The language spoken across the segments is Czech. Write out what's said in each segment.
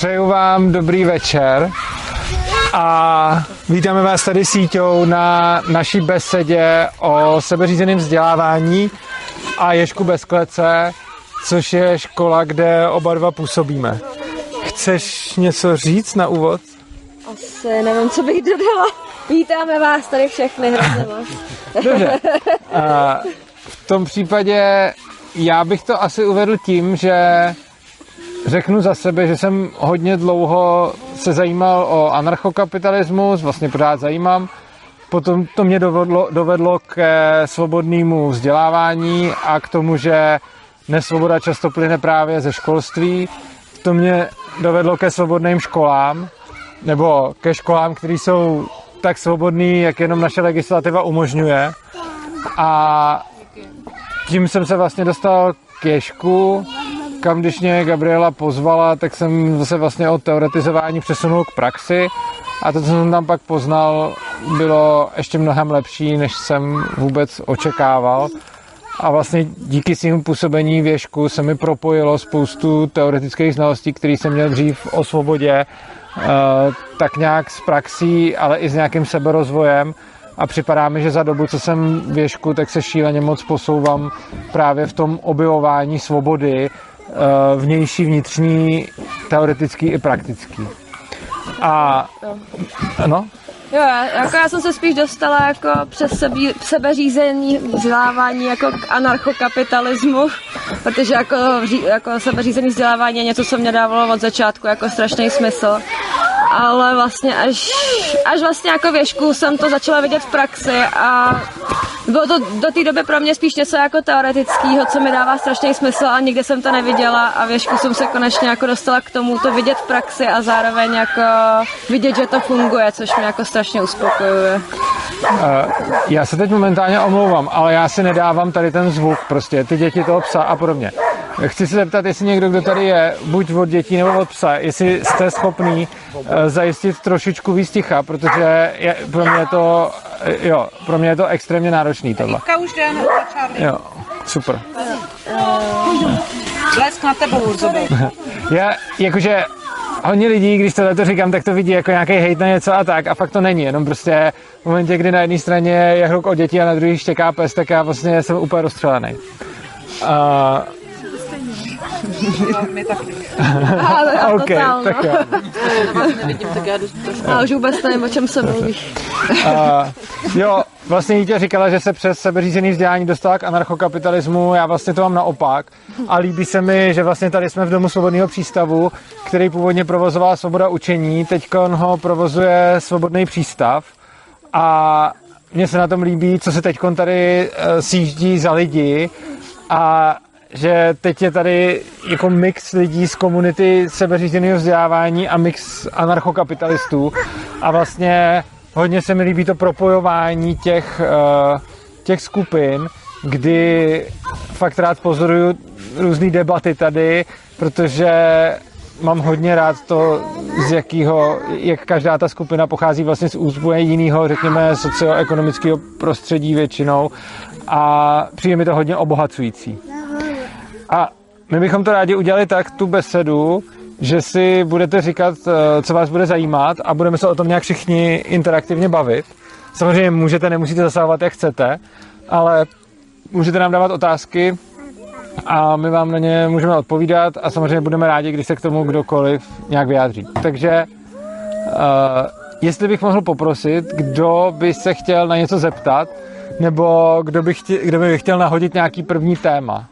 Přeju vám dobrý večer a vítáme vás tady síťou na naší besedě o sebeřízeném vzdělávání a Ježku bez klece, což je škola, kde oba dva působíme. Chceš něco říct na úvod? Asi nevím, co bych dodala. Vítáme vás tady všechny hrozně moc. Dobře. A v tom případě já bych to asi uvedl tím, že řeknu za sebe, že jsem hodně dlouho se zajímal o anarchokapitalismus, vlastně pořád zajímám. Potom to mě dovedlo, dovedlo ke svobodnému vzdělávání a k tomu, že nesvoboda často plyne právě ze školství. To mě dovedlo ke svobodným školám, nebo ke školám, které jsou tak svobodný, jak jenom naše legislativa umožňuje. A tím jsem se vlastně dostal k Ježku, kam když mě Gabriela pozvala, tak jsem se vlastně od teoretizování přesunul k praxi. A to, co jsem tam pak poznal, bylo ještě mnohem lepší, než jsem vůbec očekával. A vlastně díky svým působení věžku se mi propojilo spoustu teoretických znalostí, které jsem měl dřív o svobodě, eh, tak nějak s praxí, ale i s nějakým seberozvojem. A připadá mi, že za dobu, co jsem věžku, tak se šíleně moc posouvám právě v tom objevování svobody, vnější, vnitřní, teoretický i praktický. A no, Jo, jako já jsem se spíš dostala jako přes sebí, sebeřízení vzdělávání jako k anarchokapitalismu, protože jako, jako sebeřízení vzdělávání je něco, co mě dávalo od začátku jako strašný smysl. Ale vlastně až, až vlastně jako věšku jsem to začala vidět v praxi a bylo to do té doby pro mě spíš něco jako teoretického, co mi dává strašný smysl a nikde jsem to neviděla a věšku jsem se konečně jako dostala k tomu to vidět v praxi a zároveň jako vidět, že to funguje, což mě jako strašně uspokojuje. Eh, Já se teď momentálně omlouvám, ale já si nedávám tady ten zvuk, prostě ty děti toho psa a podobně. Chci se zeptat, jestli někdo, kdo tady je, buď od dětí nebo od psa, jestli jste schopný eh, zajistit trošičku víc ticha, protože je, pro mě je to, eh, jo, pro mě je to extrémně náročný tohle. Ivka už jde na Charlie. Jo, super. Lesk na tebou. Já, jakože hodně lidí, když tohle to říkám, tak to vidí jako nějaký hejt na něco a tak a fakt to není, jenom prostě v momentě, kdy na jedné straně je hluk o děti a na druhé štěká pes, tak já vlastně jsem úplně rozstřelený. Uh, My taky. Ale a OK, totál, tak no. jo. A už vůbec nevím, o čem se mluví. Uh, jo, vlastně Jítě říkala, že se přes sebeřízený vzdělání dostala k anarchokapitalismu, já vlastně to mám naopak a líbí se mi, že vlastně tady jsme v Domu svobodného přístavu, který původně provozovala Svoboda učení, teď ho provozuje Svobodný přístav a mně se na tom líbí, co se teď tady uh, sjíždí za lidi a že teď je tady jako mix lidí z komunity sebeřízeného vzdělávání a mix anarchokapitalistů. A vlastně hodně se mi líbí to propojování těch, eh, těch skupin, kdy fakt rád pozoruju různé debaty tady, protože mám hodně rád to, z jakého, jak každá ta skupina pochází vlastně z úplně jiného, řekněme, socioekonomického prostředí většinou. A přijde mi to hodně obohacující. A my bychom to rádi udělali tak, tu besedu, že si budete říkat, eh, co vás bude zajímat a budeme se o tom nějak všichni interaktivně bavit. Samozřejmě můžete, nemusíte zasahovat, jak chcete, ale můžete nám dávat otázky a my vám na ně můžeme odpovídat a samozřejmě budeme rádi, když se k tomu kdokoliv nějak vyjádří. Takže uh, jestli bych mohl poprosit, kdo by se chtěl na něco zeptat, nebo kdo by, chtěl, kdo by chtěl nahodit nějaký první téma.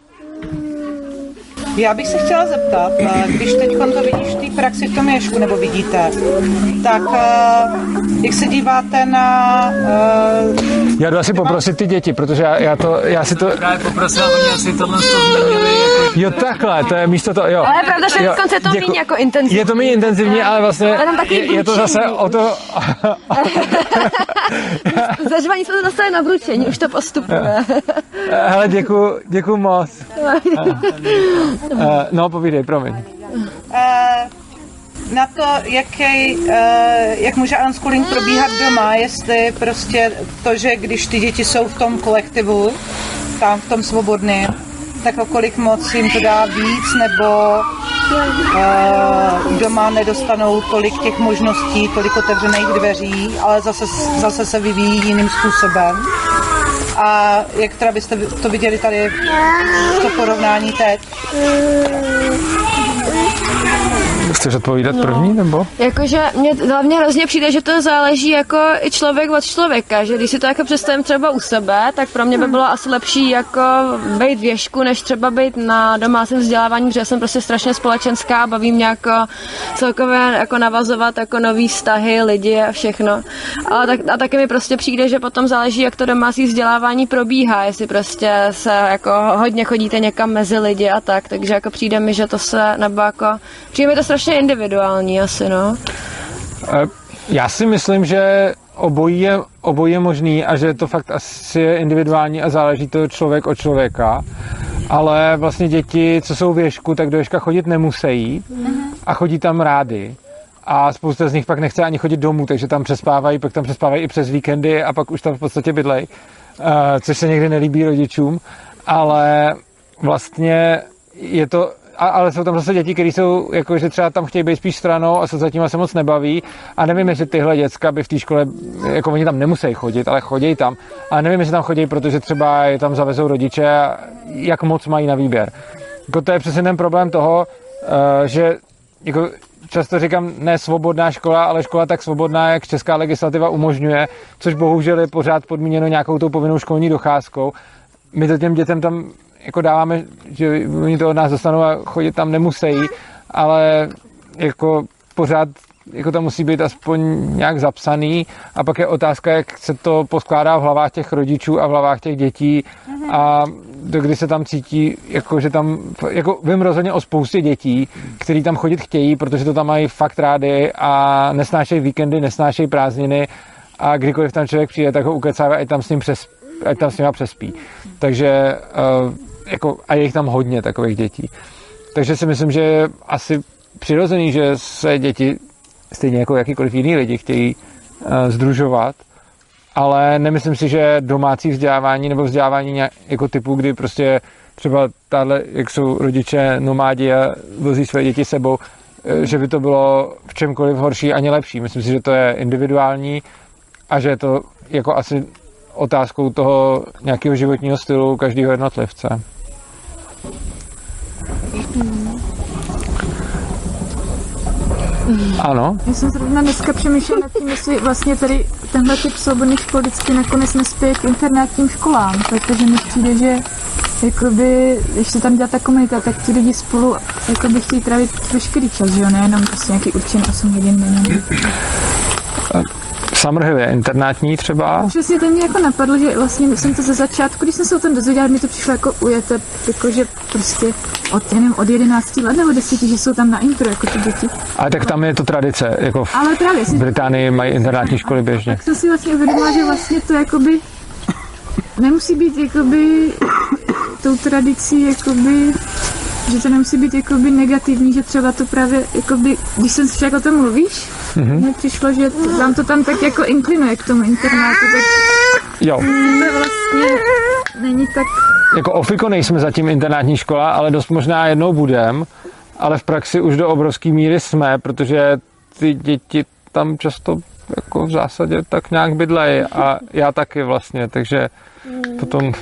Já bych se chtěla zeptat, eh, když teď to vidíš v té praxi v tom ješku, nebo vidíte, tak eh, jak se díváte na... eh, Já jdu asi poprosit ty děti, protože já, já, to, já si to... Právě poprosil, oni asi tohle jako Jo, takhle, to je místo to, jo. Ale je pravda, že Jo, konce je to děku- méně jako intenzivní. Je to méně intenzivní, ale vlastně Je tam takový je, je to zase o to... Zařvaní jsme to dostali na vručení, už to postupuje. Hele, děkuju, děkuju moc. Uh, no, povídej, promiň. eh, na to, jaký, eh, jak může unschooling probíhat doma, jestli prostě to, že když ty děti jsou v tom kolektivu, tam v tom svobodném, tak o kolik moc jim to dá víc, nebo Eh, Doma nedostanou tolik těch možností, tolik otevřených dveří, ale zase, zase se vyvíjí jiným způsobem. A jak teda byste to viděli tady, to porovnání teď? Chceš odpovídat první, nebo? Jakože mně hlavně hrozně přijde, že to záleží jako i člověk od člověka, že když si to jako představím třeba u sebe, tak pro mě by bylo asi lepší jako být věšku, než třeba být na domácím vzdělávání, protože jsem prostě strašně společenská, baví mě jako celkově jako navazovat jako nový vztahy, lidi a všechno. Ale tak, a taky mi prostě přijde, že potom záleží, jak to domácí vzdělávání probíhá, jestli prostě se jako hodně chodíte někam mezi lidi a tak, takže jako přijde mi, že to se, nebo jako, přijde mi to strašně individuální asi, no. Já si myslím, že obojí je, obojí je možný a že to fakt asi je individuální a záleží to člověk od člověka. Ale vlastně děti, co jsou věšku, tak do Ježka chodit nemusí a chodí tam rády. A spousta z nich pak nechce ani chodit domů, takže tam přespávají, pak tam přespávají i přes víkendy a pak už tam v podstatě bydlej, eh, což se někdy nelíbí rodičům. Ale vlastně je to a, ale jsou tam zase děti, které jsou, jako, že třeba tam chtějí být spíš stranou a se zatím se moc nebaví. A nevím, jestli tyhle děcka by v té škole, jako oni tam nemusí chodit, ale chodí tam. A nevím, jestli tam chodí, protože třeba je tam zavezou rodiče, a jak moc mají na výběr. Jako to je přesně ten problém toho, eh, že jako často říkám ne svobodná škola, ale škola tak svobodná, jak česká legislativa umožňuje, což bohužel je pořád podmíněno nějakou tou povinnou školní docházkou. My to těm dětem tam jako dáváme, že oni to od nás dostanou a chodit tam nemusí, ale jako pořád jako to musí být aspoň nějak zapsaný. A pak je otázka, jak se to poskládá v hlavách těch rodičů a v hlavách těch dětí. A do kdy se tam cítí, jako že tam, jako vím rozhodně o spoustě dětí, který tam chodit chtějí, protože to tam mají fakt rády a nesnášejí víkendy, nesnášejí prázdniny. A kdykoliv tam člověk přijde, tak ho ukecává, ať tam s ním přes, ať tam s nima přespí. Takže uh, jako, a je jich tam hodně takových dětí. Takže si myslím, že je asi přirozený, že se děti stejně jako jakýkoliv jiný lidi chtějí uh, združovat, ale nemyslím si, že domácí vzdělávání nebo vzdělávání nějak, jako typu, kdy prostě třeba tahle, jak jsou rodiče nomádi a vozí své děti sebou, eh, že by to bylo v čemkoliv horší ani lepší. Myslím si, že to je individuální a že je to jako asi otázkou toho nějakého životního stylu každého jednotlivce. Ano, Já jsem zrovna dneska přemýšlela nad tím, jestli vlastně tady tenhle typ svobodných škol vždycky nakonec nespěje k internátním školám, protože mi přijde, že jakoby, když se tam dělá ta komunita, tak ti lidi spolu jakoby chtějí trávit veškerý čas, že jo, nejenom prostě nějaký určený 8 hodin denně. Je internátní třeba. Přesně to mě jako napadlo, že vlastně jsem to ze začátku, když jsem se o tom dozvěděla, mi to přišlo jako ujete, jakože prostě od, nevím, od 11 let nebo 10, že jsou tam na intro, jako ty děti. Ale tak tam je to tradice, jako v Ale právě si Británii mají internátní školy běžně. Tak jsem si vlastně uvědomila, že vlastně to jakoby nemusí být jakoby tou tradicí jakoby že to nemusí být jakoby negativní, že třeba to právě jakoby, když jsem jak o tom mluvíš, mm-hmm. mně přišlo, že to, vám to tam tak jako inklinuje k tomu internátu, tak Jo, to vlastně není tak jako ofiko nejsme zatím internátní škola, ale dost možná jednou budem, ale v praxi už do obrovské míry jsme, protože ty děti tam často jako v zásadě tak nějak bydlejí a já taky vlastně, takže potom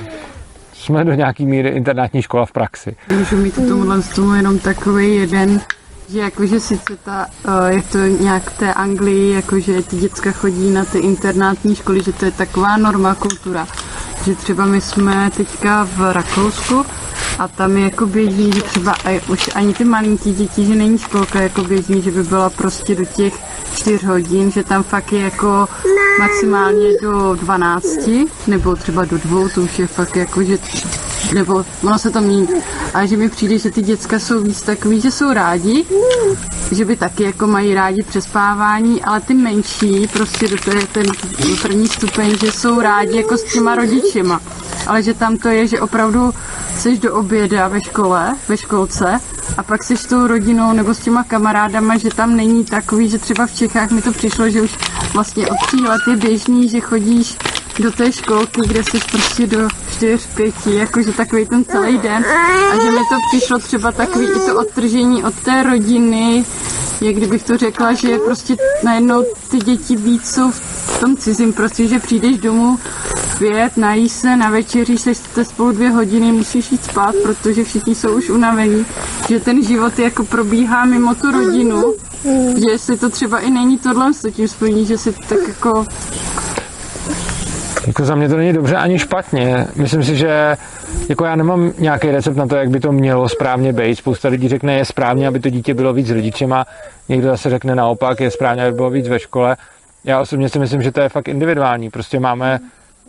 jsme do nějaký míry internátní škola v praxi. Můžu mít k tomuhle z tomu jenom takový jeden, že jakože sice ta, eh, je to nějak v té Anglii, jakože ty děcka chodí na ty internátní školy, že to je taková norma kultura, že třeba my jsme teďka v Rakousku a tam je jako běžný, že třeba aj, už ani ty malinký děti, že není školka jako běžný, že by byla prostě do těch 4 hodin, že tam fakt je jako maximálně do 12, nebo třeba do dvou, to už je fakt jako, že nebo ono se to mění. A že mi přijde, že ty děcka jsou víc takový, že jsou rádi, že by taky jako mají rádi přespávání, ale ty menší, prostě do je ten první stupeň, že jsou rádi jako s těma rodičima. Ale že tam to je, že opravdu jsi do oběda ve škole, ve školce a pak jsi s tou rodinou nebo s těma kamarádama, že tam není takový, že třeba v Čechách mi to přišlo, že už vlastně od tří let je běžný, že chodíš do té školky, kde jsi prostě do 4, 5, jakože takový ten celý den. A že mi to přišlo třeba takový i to odtržení od té rodiny, jak kdybych to řekla, že prostě najednou ty děti víc jsou v tom cizím, prostě, že přijdeš domů pět, nají se, na večeři, jste spolu dvě hodiny, musíš jít spát, protože všichni jsou už unavení, že ten život jako probíhá mimo tu rodinu, že jestli to třeba i není tohle s tím spojení, že si tak jako Jako za mě to není dobře ani špatně. Myslím si, že jako já nemám nějaký recept na to, jak by to mělo správně být. Spousta lidí řekne, je správně, aby to dítě bylo víc s rodičema. Někdo zase řekne naopak, je správně, aby bylo víc ve škole. Já osobně si myslím, že to je fakt individuální. Prostě máme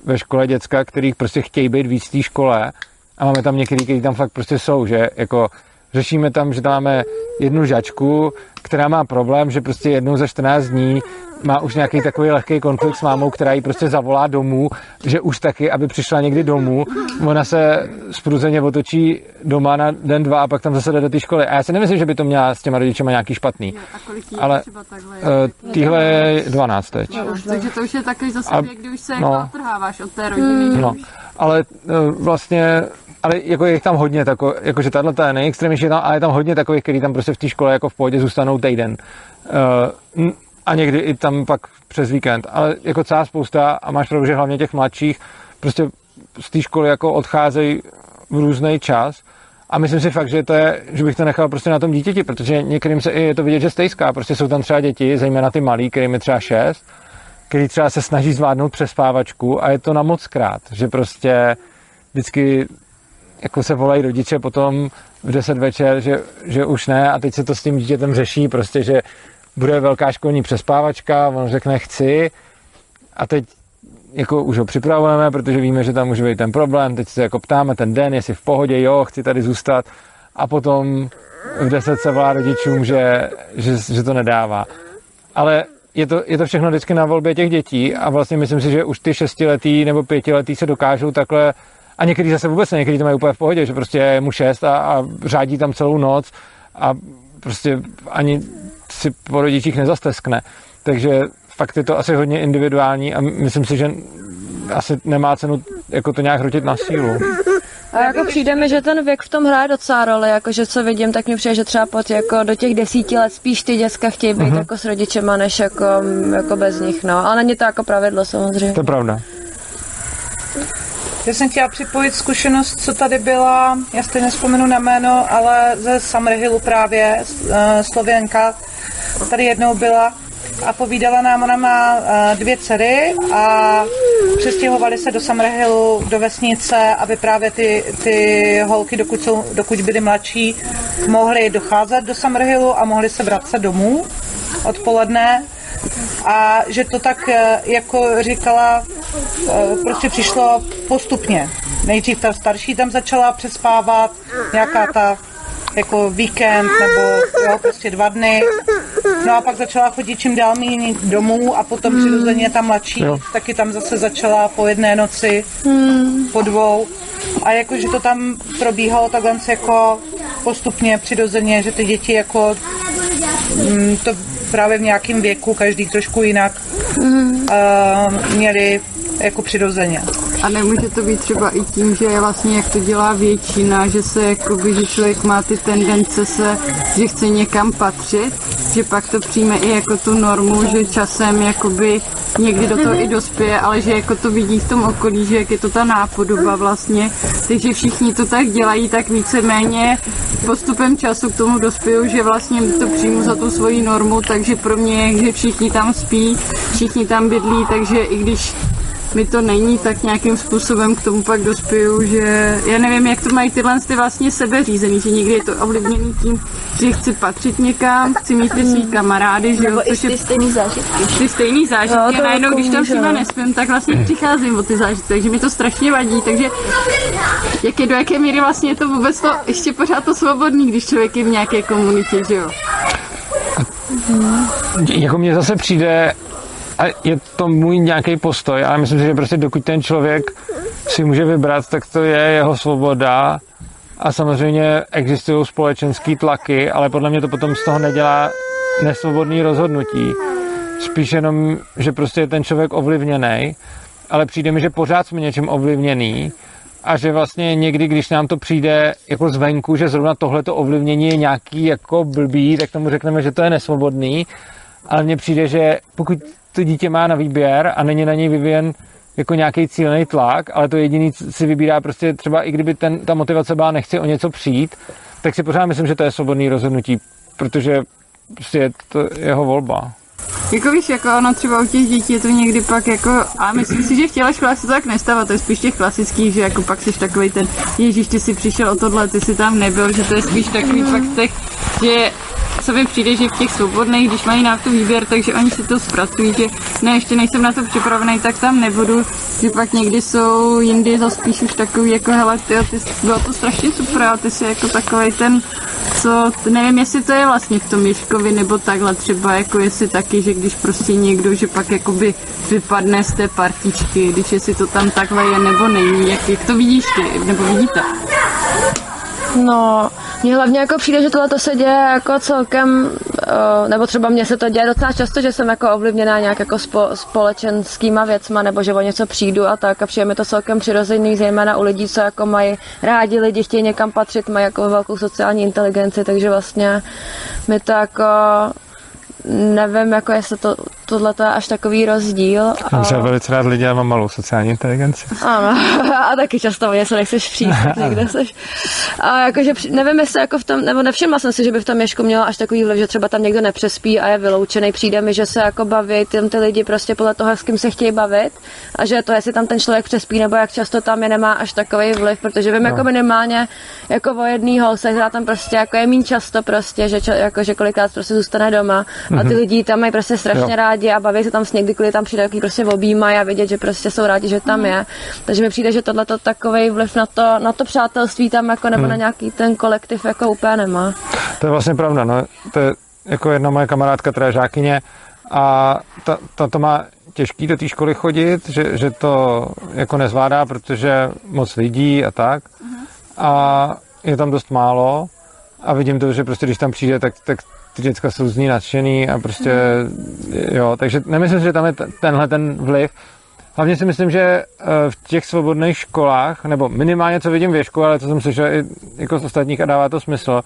ve škole děcka, kterých prostě chtějí být víc v té škole a máme tam některý, kteří tam fakt prostě jsou, že jako řešíme tam, že tam máme jednu žačku, která má problém, že prostě jednou za 14 dní má už nějaký takový lehký konflikt s mámou, která jí prostě zavolá domů, že už taky, aby přišla někdy domů. Ona se spruzeně otočí doma na den, dva a pak tam zase jde do té školy. A já si nemyslím, že by to měla s těma rodičema nějaký špatný. a kolik Ale, je třeba takhle. Uh, týhle je 12 teď. Takže to už je takový zase A- věk, kdy už se no. jako odtrháváš od té rodiny. No, ale uh, vlastně ale jako je tam hodně, tako, jakože tahle ta je nejextrémnější, je tam, ale je tam hodně takových, kteří tam prostě v té škole jako v pohodě zůstanou týden. Uh, a někdy i tam pak přes víkend. Ale jako celá spousta, a máš pravdu, že hlavně těch mladších, prostě z té školy jako odcházejí v různý čas. A myslím si fakt, že, to je, že bych to nechal prostě na tom dítěti, protože některým se i je to vidět, že stejská. Prostě jsou tam třeba děti, zejména ty malí, kterým je třeba šest, který třeba se snaží zvládnout přespávačku a je to na moc krát, že prostě vždycky jako se volají rodiče potom v 10 večer, že, že už ne a teď se to s tím dítětem řeší, prostě, že bude velká školní přespávačka, on řekne chci a teď jako už ho připravujeme, protože víme, že tam může být ten problém, teď se jako ptáme ten den, jestli v pohodě, jo, chci tady zůstat a potom v 10 se volá rodičům, že, že, že to nedává. Ale je to, je to všechno vždycky na volbě těch dětí a vlastně myslím si, že už ty šestiletý nebo pětiletý se dokážou takhle a někdy zase vůbec ne, někdy to mají úplně v pohodě, že prostě je mu šest a, a řádí tam celou noc a prostě ani si po rodičích nezasteskne. Takže fakt je to asi hodně individuální a myslím si, že asi nemá cenu jako to nějak hrotit na sílu. A jako přijde mi, že ten věk v tom hraje docela roli, jakože co vidím, tak mi přijde, že třeba pod jako do těch desíti let spíš ty děcka chtějí být uh-huh. jako s rodičema, než jako, jako bez nich, no. Ale není to jako pravidlo samozřejmě. To je pravda. Já jsem chtěla připojit zkušenost, co tady byla, já teď nespomenu na jméno, ale ze Summerhillu právě, uh, Slověnka, tady jednou byla a povídala nám, ona má uh, dvě dcery a přestěhovali se do Summerhillu, do vesnice, aby právě ty, ty holky, dokud, jsou, dokud byly mladší, mohly docházet do Summerhillu a mohly se vracet domů odpoledne a že to tak, eh, jako říkala, eh, prostě přišlo postupně. Nejdřív ta starší tam začala přespávat, nějaká ta jako víkend nebo jo, prostě dva dny. No a pak začala chodit čím dál méně domů a potom přirozeně ta mladší Jo. taky tam zase začala po jedné noci, po dvou. A jakože to tam probíhalo takhle jako postupně, přirozeně, že ty děti jako mm, to právě v nějakém věku, každý trošku jinak, uh, měli jako přirozeně. A nemůže to být třeba i tím, že vlastně jak to dělá většina, že se jakoby, že člověk má ty tendence se, že chce někam patřit, že pak to přijme i jako tu normu, že časem jakoby někdy do toho i dospěje, ale že jako to vidí v tom okolí, že jak je to ta nápodoba vlastně, takže všichni to tak dělají, tak víceméně postupem času k tomu dospějou, že vlastně to přijmu za tu svoji normu, takže pro mě je, že všichni tam spí, všichni tam bydlí, takže i když mi to není, tak nějakým způsobem k tomu pak dospěju, že já nevím, jak to mají tyhle ty vlastně sebeřízený, že někdy je to ovlivněný tím, že chci patřit někam, chci mít ty svý kamarády, že jo, Nebo i což je ty stejný zážitky. ty stejný zážitky No, a to najednou, jako když tam třeba no. nespím, tak vlastně přicházím o ty zážitky, takže mi to strašně vadí, takže jak je do jaké míry vlastně je to vůbec to, ještě pořád to svobodný, když člověk je v nějaké komunitě, že jo. Jako mně zase přijde, a je to můj nějaký postoj, ale myslím si, že prostě dokud ten člověk si může vybrat, tak to je jeho svoboda. A samozřejmě existují společenské tlaky, ale podle mě to potom z toho nedělá nesvobodný rozhodnutí. Spíš jenom, že prostě je ten člověk ovlivněný ale přijde mi, že pořád jsme něčím ovlivněný a že vlastně někdy, když nám to přijde jako zvenku, že zrovna tohleto ovlivnění je nějaký jako blbý, tak tomu řekneme, že to je nesvobodný, ale mně přijde, že pokud to dítě má na výběr a není na něj vyvíjen jako nějaký cílený tlak, ale to jediný si vybírá prostě třeba i kdyby ten, ta motivace byla nechci o něco přijít, tak si pořád myslím, že to je svobodný rozhodnutí, protože prostě je to jeho volba. Jako víš, jako ono třeba u těch dětí je to někdy pak jako, a myslím si, že v těle školách se to tak nestává, to je spíš těch klasických, že jako pak jsi takový ten, ježíš, ty si přišel o tohle, ty si tam nebyl, že to je spíš takový fakt těch, že co mi přijde, že v těch svobodných, když mají na to výběr, takže oni si to zpracují, že ne, ještě nejsem na to připravený, tak tam nebudu, že pak někdy jsou jindy za spíš už takový, jako hele, ty, ty bylo to strašně super, a ty jsi jako takový ten, co, nevím, jestli to je vlastně v tom Ježkovi, nebo takhle třeba, jako jestli taky, že když prostě někdo, že pak jakoby vypadne z té partičky, když jestli to tam takhle je, nebo není, jak, jak to vidíš ty, nebo vidíte? No, mně hlavně jako přijde, že tohle to se děje jako celkem, uh, nebo třeba mně se to děje docela často, že jsem jako ovlivněná nějak jako spo, společenskýma věcma, nebo že o něco přijdu a tak a přijde mi to celkem přirozený, zejména u lidí, co jako mají rádi lidi, chtějí někam patřit, mají jako velkou sociální inteligenci, takže vlastně mi to jako nevím, jako jestli to, tohle je až takový rozdíl. Mám třeba velice rád lidi, ale mám malou sociální inteligenci. Ano, a taky často o něco nechceš přijít, někde seš. A jakože nevím, jestli jako v tom, nebo nevšimla jsem si, že by v tom Ježku mělo až takový vliv, že třeba tam někdo nepřespí a je vyloučený. Přijde mi, že se jako baví ty, ty lidi prostě podle toho, s kým se chtějí bavit a že to, jestli tam ten člověk přespí nebo jak často tam je, nemá až takový vliv, protože vím no. jako minimálně jako o jedný holce, která tam prostě jako je méně často prostě, že, čo, jako, že kolikrát prostě zůstane doma a ty lidi tam mají prostě strašně jo. rádi a baví se tam s někdy, kvůli tam přijde takový prostě objímají a vědět, že prostě jsou rádi, že tam je. Takže mi přijde, že tohle to takový vliv na to, na to přátelství tam jako nebo hmm. na nějaký ten kolektiv jako úplně nemá. To je vlastně pravda, no. To je jako jedna moje kamarádka, která je žákyně a ta, ta to má těžký do té školy chodit, že, že to jako nezvládá, protože moc lidí a tak. Uh-huh. A je tam dost málo a vidím to, že prostě když tam přijde, tak, tak ty děcka jsou z ní nadšený a prostě, jo, takže nemyslím si, že tam je tenhle ten vliv. Hlavně si myslím, že eh, v těch svobodných školách, nebo minimálně co vidím v Ježku, ale to jsem slyšel i jako z ostatních a dává to smysl,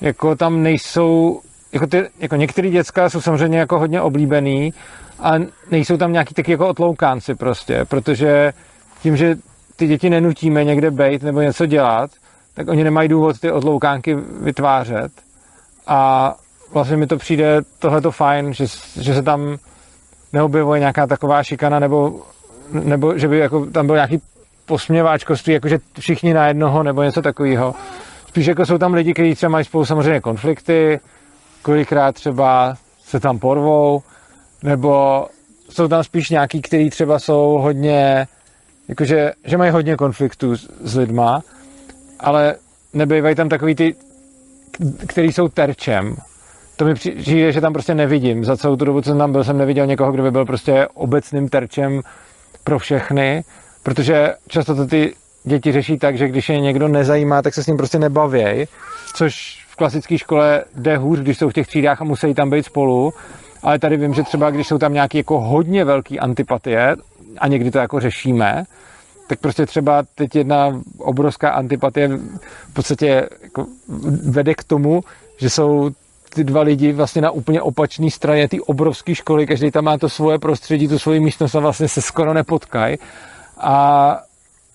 jako tam nejsou, jako, ty, jako některé děcka jsou samozřejmě jako hodně oblíbený a nejsou tam nějaký taky jako otloukánci prostě, protože tím, že ty děti nenutíme někde bejt nebo něco dělat, tak oni nemají důvod ty odloukánky vytvářet a vlastně mi to přijde tohleto fajn, že, že se tam neobjevuje nějaká taková šikana, nebo, nebo že by jako tam byl nějaký posměváčkoství, jakože všichni na jednoho, nebo něco takového. Spíš jako jsou tam lidi, kteří třeba mají spolu samozřejmě konflikty, kolikrát třeba se tam porvou, nebo jsou tam spíš nějaký, kteří třeba jsou hodně, jakože, že mají hodně konfliktů s, s lidma, ale nebývají tam takový ty, který jsou terčem, to mi přijde, že tam prostě nevidím. Za celou tu dobu, co jsem tam byl, jsem neviděl někoho, kdo by byl prostě obecným terčem pro všechny, protože často to ty děti řeší tak, že když je někdo nezajímá, tak se s ním prostě nebavěj, což v klasické škole jde hůř, když jsou v těch třídách a musí tam být spolu, ale tady vím, že třeba když jsou tam nějaké jako hodně velký antipatie a někdy to jako řešíme, tak prostě třeba teď jedna obrovská antipatie v podstatě jako vede k tomu, že jsou ty dva lidi vlastně na úplně opačné straně té obrovské školy, každý tam má to svoje prostředí, tu svoji místnost a vlastně se skoro nepotkají. A,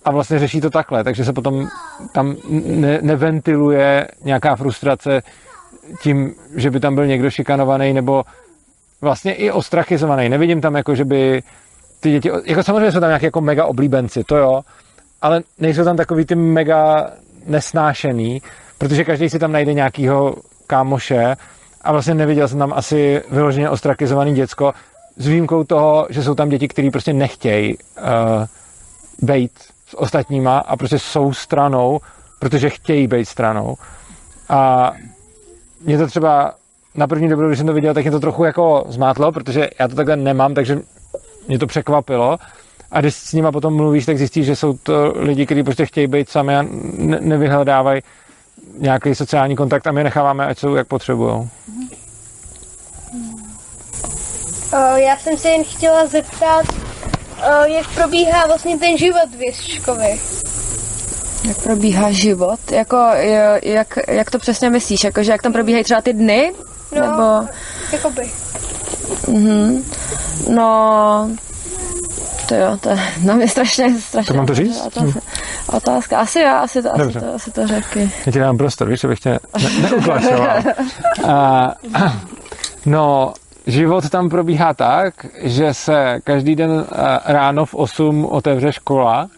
a vlastně řeší to takhle, takže se potom tam ne, neventiluje nějaká frustrace tím, že by tam byl někdo šikanovaný nebo vlastně i ostrachizovaný. Nevidím tam jako, že by ty děti, jako samozřejmě jsou tam nějaké jako mega oblíbenci, to jo, ale nejsou tam takový ty mega nesnášený, protože každý si tam najde nějakýho kámoše a vlastně neviděl jsem tam asi vyloženě ostrakizovaný děcko, s výjimkou toho, že jsou tam děti, které prostě nechtějí uh, být s ostatníma a prostě jsou stranou, protože chtějí být stranou. A mě to třeba na první dobrou, když jsem to viděl, tak mě to trochu jako zmátlo, protože já to takhle nemám, takže mě to překvapilo. A když s nima potom mluvíš, tak zjistíš, že jsou to lidi, kteří prostě chtějí být sami a ne- nevyhledávají nějaký sociální kontakt a my necháváme, ať jsou jak potřebují. Já jsem se jen chtěla zeptat, jak probíhá vlastně ten život v Ježkovi. Jak probíhá život? Jako, jak, jak to přesně myslíš? Jako, že jak tam probíhají třeba ty dny? No. Nebo, Jakoby. mhm. no, to jo, to je na mě strašně, strašně. To mám to říct? Otázka. otázka. Asi jo, asi to, asi Dobře. to, asi to řeky. Já ti dám prostor, víš, abych tě ne- neuklašoval. A, no, život tam probíhá tak, že se každý den a, ráno v 8 otevře škola,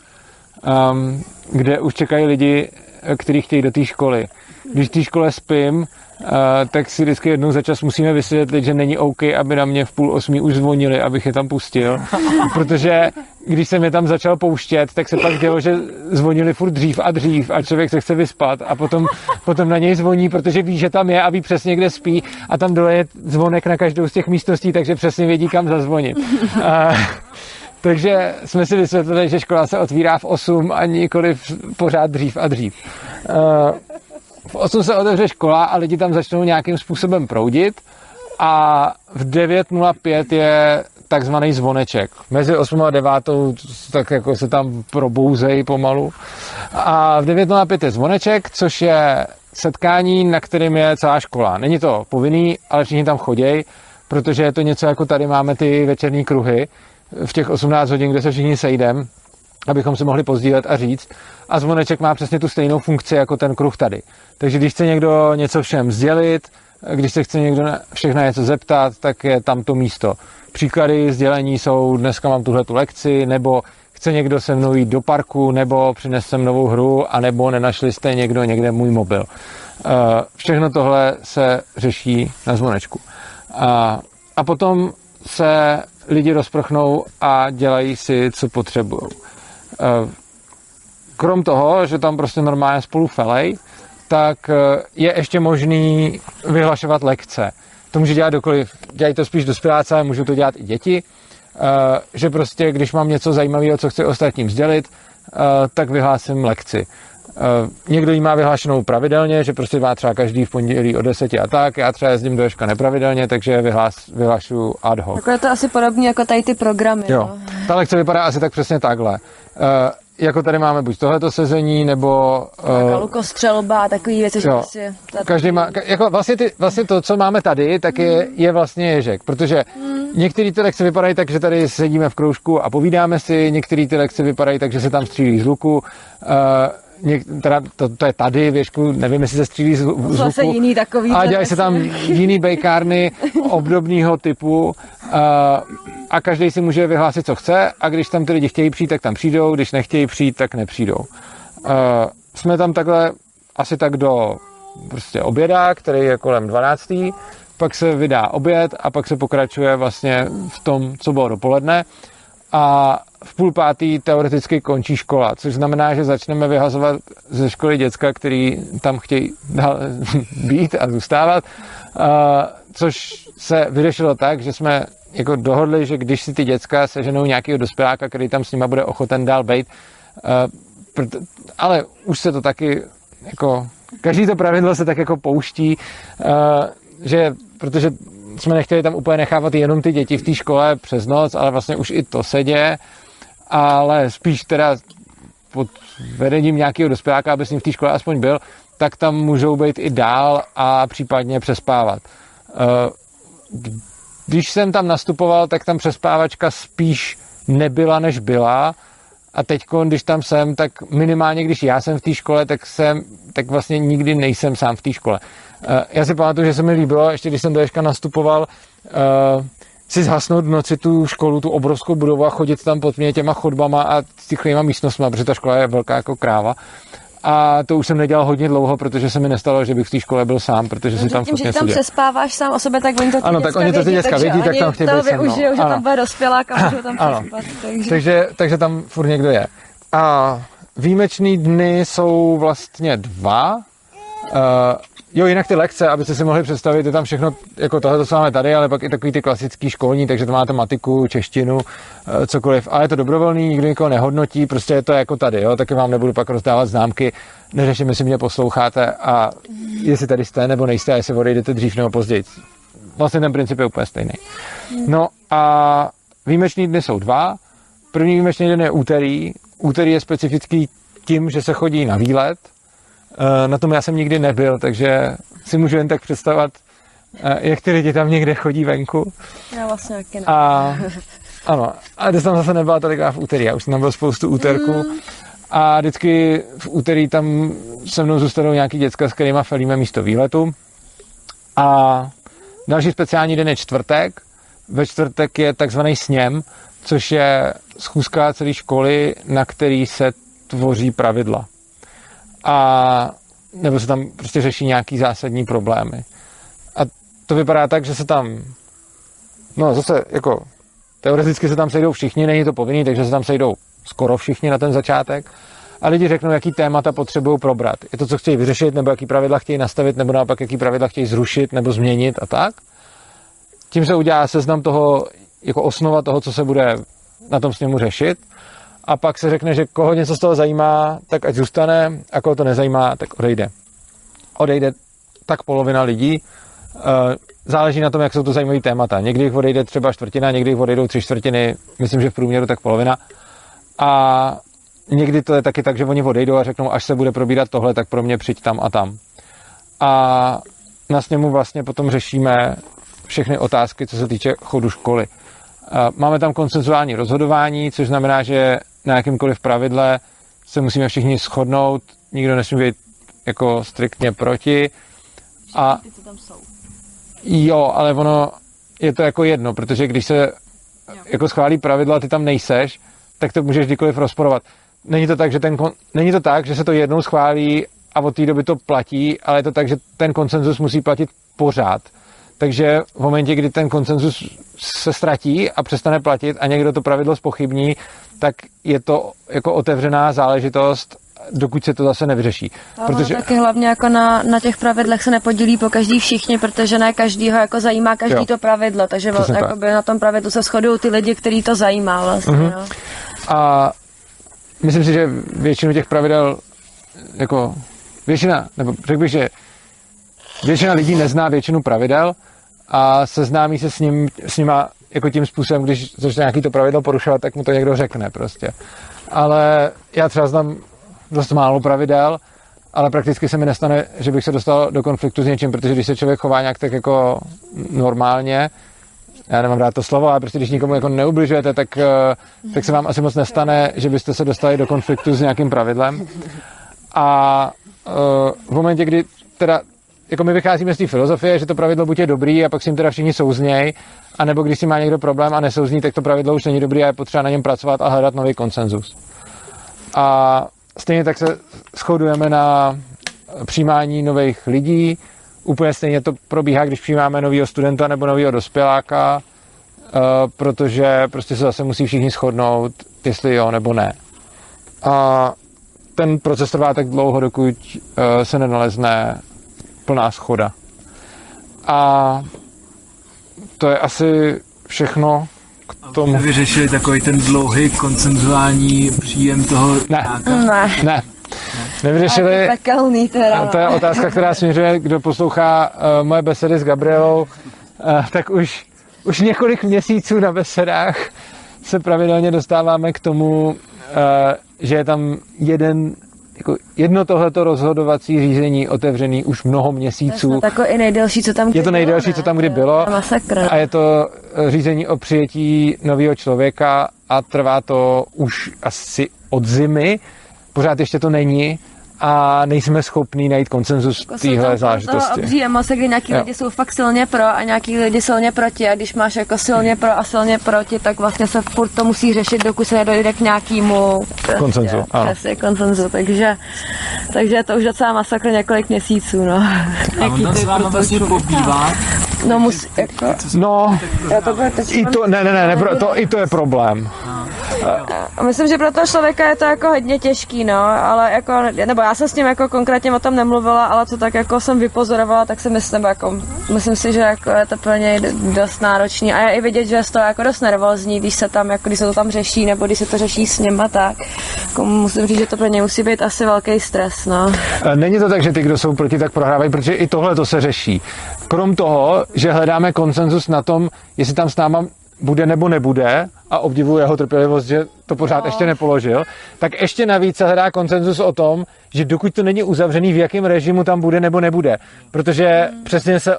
um, kde už čekají lidi, kteří chtějí do té školy. Když v té škole spím, uh, tak si vždycky jednou za čas musíme vysvětlit, že není OK, aby na mě v půl osmí už zvonili, abych je tam pustil. Protože když jsem je tam začal pouštět, tak se pak dělo, že zvonili furt dřív a dřív a člověk se chce vyspat a potom, potom na něj zvoní, protože ví, že tam je a ví přesně, kde spí a tam dole je zvonek na každou z těch místností, takže přesně vědí, kam zazvonit. A, takže jsme si vysvětlili, že škola se otvírá v 8 a nikoli pořád dřív a dřív. Uh, v 8 se otevře škola a lidi tam začnou nějakým způsobem proudit a v 9.05 je takzvaný zvoneček. Mezi 8 a 9 tak jako se tam probouzejí pomalu. A v 9.05 je zvoneček, což je setkání, na kterém je celá škola. Není to povinný, ale všichni tam chodějí, protože je to něco jako tady máme ty večerní kruhy v těch 18 hodin, kde se všichni sejdeme, abychom si mohli pozdílet a říct. A zvoneček má přesně tu stejnou funkci jako ten kruh tady. Takže když chce někdo něco všem sdělit, když se chce někdo všech na něco zeptat, tak je tam to místo. Příklady sdělení jsou, dneska mám tuhle tu lekci, nebo chce někdo se mnou jít do parku, nebo přines sem novou hru, anebo nenašli jste někdo někde můj mobil. Eh, Všechno tohle se řeší na zvonečku. A, a potom se lidi rozprchnou a dělají si, co potřebují. Krom toho, že tam prostě normálně spolu felej, tak eh, je ještě možný vyhlašovat lekce. To může dělat kdokoliv. Dělají to spíš dospěláci, ale můžou to dělat i děti. Eh, Že prostě, když mám něco zajímavého, co chci ostatním sdělit, eh, tak vyhlásím lekci. Eh, Někdo ji má vyhlášenou pravidelně, že prostě má třeba každý v pondělí o 10 a tak. Já třeba jezdím do Ješka nepravidelně, takže vyhlás, vyhlašuju ad hoc. Jako je to asi podobné jako tady ty programy. Jo, No. ta lekce vypadá asi tak přesně takhle. Uh, jako tady máme buď tohleto sezení, nebo... Uh, lukostřelba a takový věci, že prostě... každý má, jako vlastně, ty, vlastně to, co máme tady, tak je, je vlastně ježek, protože některé ty lekce vypadají tak, že tady sedíme v kroužku a povídáme si, některé ty lekce vypadají tak, že se tam střílí z luku, uh, Něk, teda to, to, je tady, věšku, nevím, jestli se střílí z, z Zase jiný takový. A dělají se tam jiný bejkárny obdobného typu uh, a každý si může vyhlásit, co chce a když tam ty lidi chtějí přijít, tak tam přijdou, když nechtějí přijít, tak nepřijdou. Uh, jsme tam takhle asi tak do prostě oběda, který je kolem 12. Pak se vydá oběd a pak se pokračuje vlastně v tom, co bylo dopoledne a v půl pátý teoreticky končí škola, což znamená, že začneme vyhazovat ze školy děcka, který tam chtějí dál být a zůstávat, což se vyřešilo tak, že jsme jako dohodli, že když si ty děcka seženou nějakého dospěláka, který tam s nima bude ochoten dál být, ale už se to taky jako, každý to pravidlo se tak jako pouští, že protože jsme nechtěli tam úplně nechávat jenom ty děti v té škole přes noc, ale vlastně už i to se děje, ale spíš teda pod vedením nějakého dospěláka, aby s ním v té škole aspoň byl, tak tam můžou být i dál a případně přespávat. Eh, Když jsem tam nastupoval, tak tam přespávačka spíš nebyla, než byla. A teď, když tam jsem, tak minimálně, když já jsem v té škole, tak jsem, tak vlastně nikdy nejsem sám v té škole. Eh, Já si pamatuju, že se mi líbilo, ještě když jsem do Ježka nastupoval, eh, si zhasnout v noci tu školu, tu obrovskou budovu a chodit tam pod mě těma chodbama a tychlýma místnostma, protože ta škola je velká jako kráva. A to už jsem nedělal hodně dlouho, protože se mi nestalo, že bych v té škole byl sám, protože si tam tím, že tam přespáváš sám o sobě, tak oni to ty Ano, tak oni to ty děcka vědí, tak tam chtějí být se mnou. že Ano. tam bude dospělák a můžou tam Ano. přespat. Takže... Takže, takže tam furt někdo je. A výjimečný dny jsou vlastně dva. Uh, jo, jinak ty lekce, abyste si mohli představit, je tam všechno, jako tohle, co máme tady, ale pak i takový ty klasický školní, takže to máte matiku, češtinu, uh, cokoliv. Ale je to dobrovolný, nikdo nikoho nehodnotí, prostě je to jako tady, jo, taky vám nebudu pak rozdávat známky, neřeším, jestli mě posloucháte a jestli tady jste nebo nejste a jestli odejdete dřív nebo později. Vlastně ten princip je úplně stejný. No a výjimečný dny jsou dva první výjimečný den je úterý. Úterý je specifický tím, že se chodí na výlet. Eh, Na tom já jsem nikdy nebyl, takže si můžu jen tak představovat, eh, jak ty lidi tam někde chodí venku. Já vlastně taky ne. A ano, a dnes tam zase nebyla tolikrát v úterý, já už jsem tam byl spoustu úterků. Mm. A vždycky v úterý tam se mnou zůstanou nějaký děcka, s kterýma felíme místo výletu. A další speciální den je čtvrtek. Ve čtvrtek je takzvaný sněm, což je schůzka celé školy, na který se tvoří pravidla. A nebo se tam prostě řeší nějaký zásadní problémy. A to vypadá tak, že se tam no zase jako teoreticky se tam sejdou všichni, není to povinný, takže se tam sejdou skoro všichni na ten začátek a lidi řeknou, jaký témata potřebují probrat. Je to, co chtějí vyřešit, nebo jaký pravidla chtějí nastavit, nebo naopak, jaký pravidla chtějí zrušit nebo změnit a tak. Tím se udělá seznam toho, jako osnova toho, co se bude na tom sněmu řešit. A pak se řekne, že koho něco z toho zajímá, tak ať zůstane, a koho to nezajímá, tak odejde. Odejde tak polovina lidí. Eh, Záleží na tom, jak jsou to zajímavé témata. Někdy jich odejde třeba čtvrtina, někdy jich odejdou tři čtvrtiny, myslím, že v průměru tak polovina. A někdy to je taky tak, že oni odejdou a řeknou, až se bude probírat tohle, tak pro mě přijď tam a tam. A na sněmu vlastně potom řešíme všechny otázky, co se týče chodu školy. A Máme tam konsenzuální rozhodování, což znamená, že na jakýmkoliv pravidle se musíme všichni shodnout, nikdo nesmí být jako striktně proti. A Jo, ale ono je to jako jedno, protože když se jako schválí pravidla a ty tam nejseš, tak to můžeš kdykoliv rozporovat. Není to tak, že, ten kon, není to tak, že se to jednou schválí a od té doby to platí, ale je to tak, že ten konsenzus musí platit pořád. Takže v momentě, kdy ten konsenzus se ztratí a přestane platit a někdo to pravidlo spochybní, tak je to jako otevřená záležitost, dokud se to zase nevyřeší. Ale protože... taky hlavně jako na, na těch pravidlech se nepodílí po každý všichni, protože ne každýho jako zajímá každý Jo. to pravidlo, takže Přesně tak. na tom pravidlu se shodují ty lidi, který to zajímá vlastně. Mhm. Mm-hmm. A myslím si, že většinu těch pravidel, jako většina, nebo řekl bych, že většina lidí nezná většinu pravidel a seznámí se s, ním, s nima jako tím způsobem, když začne nějaký to pravidlo porušovat, tak mu to někdo řekne prostě. Ale já třeba znám dost málo pravidel, ale prakticky se mi nestane, že bych se dostal do konfliktu s něčím, protože když se člověk chová nějak tak jako normálně, já nemám rád to slovo, ale prostě když nikomu jako neubližujete, tak, eh, tak se vám asi moc nestane, že byste se dostali do konfliktu s nějakým pravidlem. A eh, v momentě, kdy teda jako my vycházíme z té filozofie, že to pravidlo buď je dobrý a pak si jim teda všichni souzněj, anebo když si má někdo problém a nesouzní, tak to pravidlo už není dobrý a je potřeba na něm pracovat a hledat nový konsenzus. A stejně tak se shodujeme na přijímání nových lidí. Úplně stejně to probíhá, když přijímáme nového studenta nebo nového dospěláka, eh, protože prostě se zase musí všichni shodnout, jestli jo nebo ne. A ten proces trvá tak dlouho, dokud eh, se nenalezne plná schoda. A to je asi všechno k tomu. Jste vyřešili takový ten dlouhý koncenzuální příjem toho Ne. Ne. Ne. Nevyřešili, Pekelný teda. to je otázka, která směřuje, kdo poslouchá uh, moje besedy s Gabrielou, uh, tak už, už několik měsíců na besedách se pravidelně dostáváme k tomu, uh, že je tam jeden jako jedno tohleto rozhodovací řízení otevřený už mnoho měsíců. To jako i nejdelší, co tam kdy Je to nejdelší, bylo, co ne? tam kdy bylo. To je Masakr. A je to eh, řízení o přijetí nového člověka a trvá to už asi od zimy. Pořád ještě to není a nejsme schopní najít konsenzus Jako téhle toho záležitosti. obří emoce, kdy nějaký Jo. lidi jsou fakt silně pro a nějaký lidi silně proti a když máš jako silně pro a silně proti, tak vlastně se furt to musí řešit, dokud se nedojde k nějakému prostě, Konsenzu. Přesně, konsenzu, takže, takže je to už docela masakr několik měsíců, no. A on tam s váma vlastně pobývá. No musí, jako, No, i to, ne, ne, ne, ne to, i to je problém. A Myslím, že pro toho člověka je to jako hodně těžký, no, ale jako, nebo já jsem s ním jako konkrétně o tom nemluvila, ale co tak jako jsem vypozorovala, tak si myslím, jako, myslím si, že jako je to pro něj dost náročný a je i vidět, že je z toho jako dost nervózní, když se tam, jako, když se to tam řeší, nebo když se to řeší s ním a tak. Jako, musím říct, že to pro něj musí být asi velký stres, no. Není to tak, že ty, kdo jsou proti, tak prohrávají, protože i tohle to se řeší. Krom toho, že hledáme konsenzus na tom, jestli tam s náma bude nebo nebude a obdivuji jeho trpělivost, že to pořád No. ještě nepoložil, tak ještě navíc se hledá konsenzus o tom, že dokud to není uzavřený, v jakém režimu tam bude nebo nebude. Protože přesně se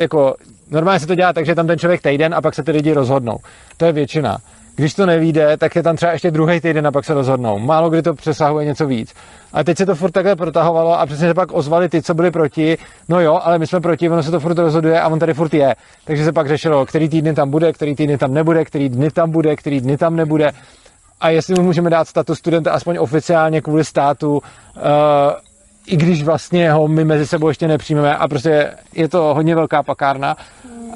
jako normálně se to dělá tak, že tam ten člověk týden a pak se ty lidi rozhodnou. To je většina. Když to nevíde, tak je tam třeba ještě druhý týden a pak se rozhodnou. Málo kdy to přesahuje něco víc. A teď se to furt takhle protahovalo a přesně se pak ozvali ty, co byli proti. No jo, ale my jsme proti, ono se to furt rozhoduje a on tady furt je. Takže se pak řešilo, který týden tam bude, který týden tam nebude, který dny tam bude, který dny tam nebude. A jestli mu můžeme dát status studenta aspoň oficiálně kvůli státu, uh, i když vlastně ho my mezi sebou ještě nepřijmeme a prostě je to hodně velká pakárna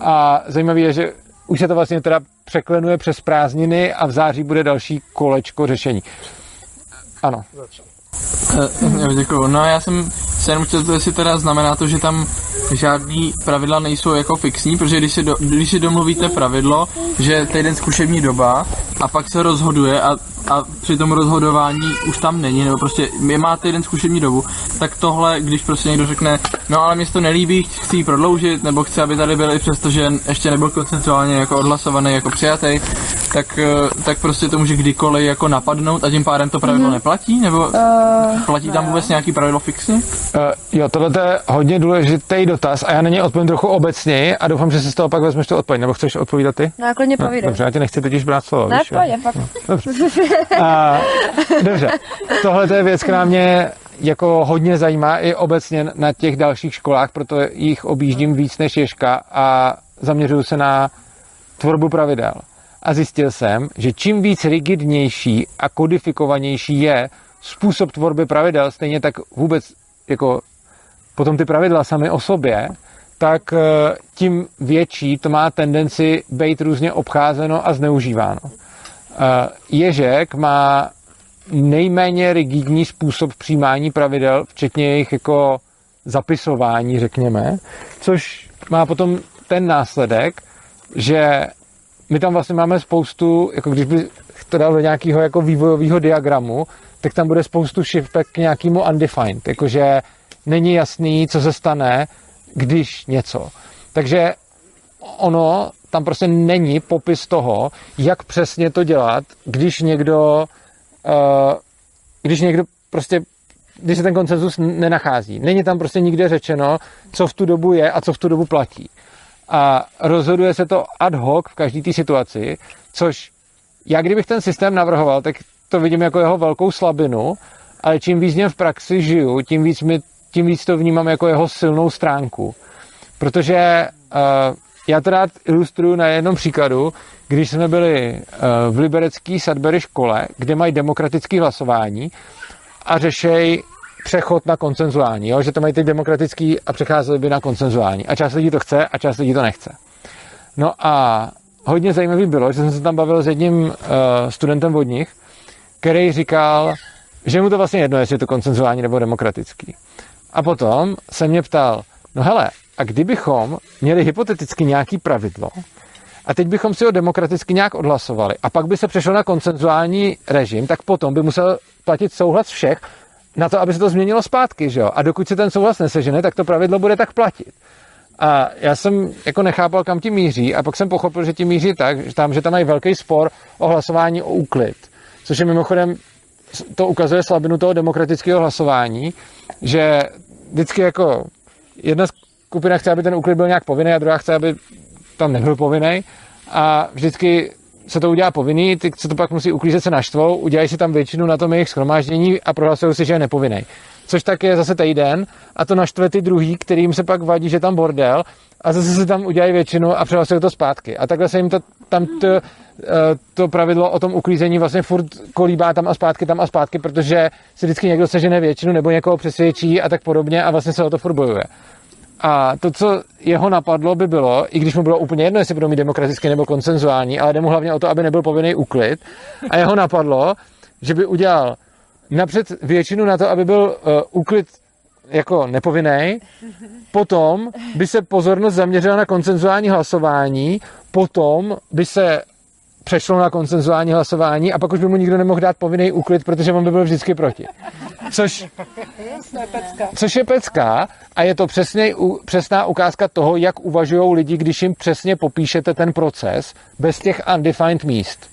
a zajímavé je, že už se to vlastně teda překlenuje přes prázdniny a v září bude další kolečko řešení. Ano. Eh, Jo, děkuju. No já jsem se jenom chtěl, jestli teda znamená to, že tam žádný pravidla nejsou jako fixní, protože když si, do, když si domluvíte pravidlo, že týden zkušební doba a pak se rozhoduje a, a při tom rozhodování už tam není, nebo prostě je má týden zkušební dobu, tak tohle, když prostě někdo řekne, no ale mě se to nelíbí, chci ji prodloužit, nebo chci, aby tady byli, přestože ještě nebyl koncentuálně jako odhlasovaný, jako přijatý, tak, eh, tak prostě to může kdykoliv jako napadnout a tím pádem to pravidlo neplatí, nebo platí tam vůbec nějaký pravidlo fixně? Uh, jo, tohle je hodně důležitý dotaz a já na něj odpovím trochu obecněji a doufám, že si z toho pak vezmeš tu odpověď. Nebo chceš odpovídat ty? No, povídej. dobře, já ti nechci totiž brát slovo. Ne, víš, jo? pojď, fakt. A, dobře, tohle je věc, která mě jako hodně zajímá i obecně na těch dalších školách, proto jich objíždím víc než Ježka a zaměřuju se na tvorbu pravidel. A zjistil jsem, že čím víc rigidnější a kodifikovanější je způsob tvorby pravidel, stejně tak vůbec jako potom ty pravidla sami o sobě, tak eh, tím větší to má tendenci být různě obcházeno a zneužíváno. Eh, Ježek má nejméně rigidní způsob přijímání pravidel, včetně jejich jako zapisování, řekněme, což má potom ten následek, že my tam vlastně máme spoustu, jako když by to dal do nějakého jako vývojového diagramu, tak tam bude spoustu šipek k nějakému undefined, jakože není jasný, co se stane, když něco. Takže ono, tam prostě není popis toho, jak přesně to dělat, když někdo, uh, když někdo prostě, když se ten koncenzus nenachází. Není tam prostě nikde řečeno, co v tu dobu je a co v tu dobu platí. A rozhoduje se to ad hoc v každé té situaci, což já kdybych ten systém navrhoval, tak to vidím jako jeho velkou slabinu, ale čím víc v praxi žiju, tím víc, mi, tím víc to vnímám jako jeho silnou stránku. Protože uh, já to rád ilustruju na jednom příkladu, když jsme byli uh, v liberecký Sudbury škole, kde mají demokratické hlasování a řešejí přechod na koncenzuální, jo? že to mají teď demokratický a přecházeli by na koncenzuální. A část lidí to chce a část lidí to nechce. No a hodně zajímavý bylo, že jsem se tam bavil s jedním uh, studentem od nich, který říkal, že mu to vlastně jedno, jestli je to koncenzuální nebo demokratický. A potom se mě ptal, no hele, a kdybychom měli hypoteticky nějaký pravidlo a teď bychom si ho demokraticky nějak odhlasovali a pak by se přešlo na koncenzuální režim, tak potom by musel platit souhlas všech na to, aby se to změnilo zpátky, že jo? A dokud se ten souhlas nesežene, tak to pravidlo bude tak platit. A já jsem jako nechápal, kam ti míří a pak jsem pochopil, že ti míří tak, že tam, že tam mají velký spor o hlasování o úklid. Což je mimochodem, to ukazuje slabinu toho demokratického hlasování, že vždycky jako jedna skupina chce, aby ten úklid byl nějak povinný a druhá chce, aby tam nebyl povinný. A vždycky se to udělá povinný, ty, co to pak musí uklízet, se naštvou, udělají si tam většinu na tom jejich schromáždění a prohlasují si, že je nepovinný. Což tak je zase týden a to naštve ty druhý, kterým se pak vadí, že tam bordel a zase si tam udělají většinu a přehlasují to zpátky. A takhle se jim to, tam to, to pravidlo o tom uklízení vlastně furt kolíbá tam a zpátky, tam a zpátky, protože si vždycky někdo sežene většinu nebo někoho přesvědčí a tak podobně a vlastně se o to furt bojuje. A to, co jeho napadlo, by bylo, i když mu bylo úplně jedno, jestli budou mít demokraticky nebo konsenzuální, ale jde mu hlavně o to, aby nebyl povinný úklid. A jeho napadlo, že by udělal napřed většinu na to, aby byl uh, úklid jako nepovinný, potom by se pozornost zaměřila na konsenzuální hlasování, potom by se přešlo na konsenzuální hlasování a pak už by mu nikdo nemohl dát povinný úklid, protože on by byl vždycky proti. Což, což je pecka a je to přesně, přesná ukázka toho, jak uvažují lidi, když jim přesně popíšete ten proces bez těch undefined míst.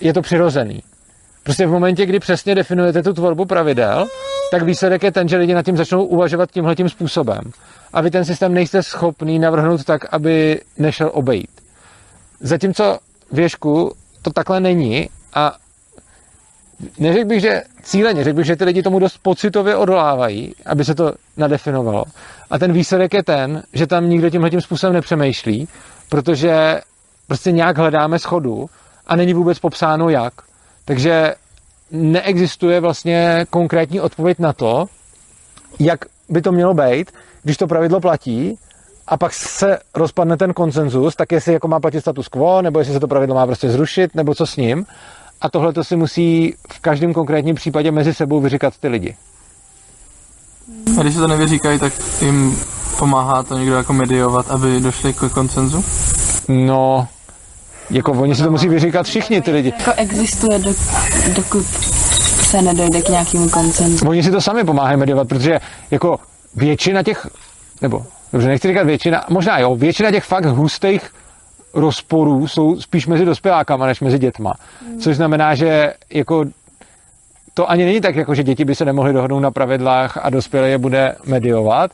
Je to přirozený. Prostě v momentě, kdy přesně definujete tu tvorbu pravidel, tak výsledek je ten, že lidi nad tím začnou uvažovat tímhletím způsobem. A vy ten systém nejste schopný navrhnout tak, aby nešel obejít. Zatímco věšku to takhle není a neřekl bych, že cíleně, řekl bych, že ty lidi tomu dost pocitově odolávají, aby se to nadefinovalo. A ten výsledek je ten, že tam nikdo tímhle tím způsobem nepřemýšlí, protože prostě nějak hledáme schodu a není vůbec popsáno jak. Takže neexistuje vlastně konkrétní odpověď na to, jak by to mělo být, když to pravidlo platí a pak se rozpadne ten konsenzus, tak jestli jako má platit status quo, nebo jestli se to pravidlo má prostě zrušit, nebo co s ním. A tohle to si musí v každém konkrétním případě mezi sebou vyříkat ty lidi. A když se to nevyříkají, tak jim pomáhá to někdo jako mediovat, aby došli k koncenzu? No, jako oni si to musí vyříkat všichni ty lidi. Jako existuje, do, dokud se nedojde k nějakému koncenzu. Oni si to sami pomáhají mediovat, protože jako většina těch, nebo dobře, nechci říkat většina, možná jo, většina těch fakt hustých rozporů jsou spíš mezi dospělákama, než mezi dětma. Hmm. Což znamená, že jako to ani není tak, jako že děti by se nemohly dohodnout na pravidlách a dospělé je bude mediovat,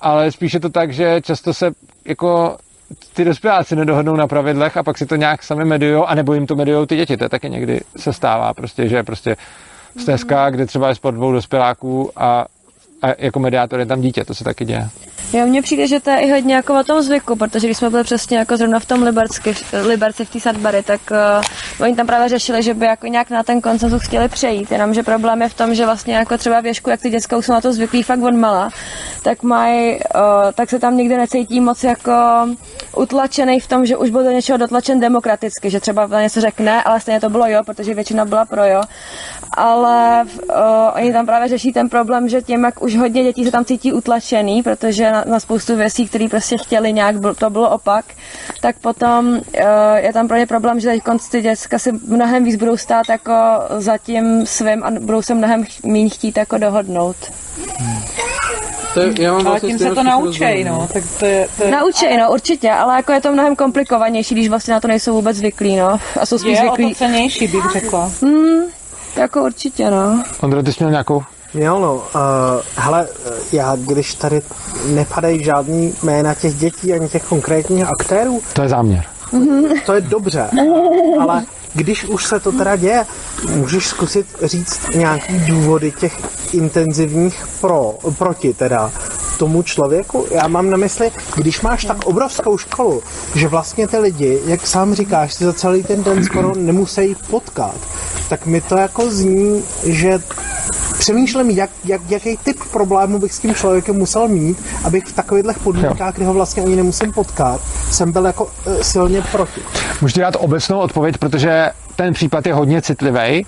ale spíš je to tak, že často se jako ty dospěláci nedohodnou na pravidlech a pak si to nějak sami mediujou, anebo jim to mediujou ty děti. To taky někdy se stává, prostě, že prostě stezka, kde třeba je spod dvou dospěláků a, a jako mediátor je tam dítě, to se taky děje. Jo, mně přijde, že to je i hodně jako o tom zvyku, protože když jsme byli přesně jako zrovna v tom Liberci, Liberci v té Sadbary, tak uh, oni tam právě řešili, že by jako nějak na ten koncenzus chtěli přejít, jenomže problém je v tom, že vlastně jako třeba věšku, jak ty děcka už jsou na to zvyklí fakt od mala, tak mají, uh, tak se tam nikdy necítí moc jako utlačený v tom, že už byl do něčeho dotlačen demokraticky, že třeba něco řekne, ale stejně to bylo jo, protože většina byla pro jo. Ale uh, oni tam právě řeší ten problém, že tím, jak už hodně dětí se tam cítí utlačený, protože na, na spoustu věcí, které prostě chtěli nějak, to bylo opak, tak potom uh, je tam pro ně problém, že teď ty děcka si mnohem víc budou stát jako za tím svým a budou se mnohem méně chtít jako dohodnout. Hmm. To je, já mám ale vlastně tím se to naučej, no. Tak to je, to je... Naučej, no, určitě, ale jako je to mnohem komplikovanější, když vlastně na to nejsou vůbec zvyklí, no. A jsou spíš je zvyklí. Je o to cenější, bych řekla. Hmm, jako určitě, no. Ondra, ty jsi měl nějakou? Jo, no, uh, hele, já když tady nepadají žádný jména těch dětí ani těch konkrétních aktérů. To je záměr. To je dobře, ale když už se to teda děje, můžeš zkusit říct nějaký důvody těch intenzivních pro, proti teda tomu člověku. Já mám na mysli, když máš tak obrovskou školu, že vlastně ty lidi, jak sám říkáš, si za celý ten den skoro nemusí potkat, tak mi to jako zní, že přemýšlím, jak, jak, jaký typ problému bych s tím člověkem musel mít, abych v takovýchhle podmínkách, kdy ho vlastně ani nemusím potkat, jsem byl jako uh, silně proti. Můžu dát obecnou odpověď, protože ten případ je hodně citlivý,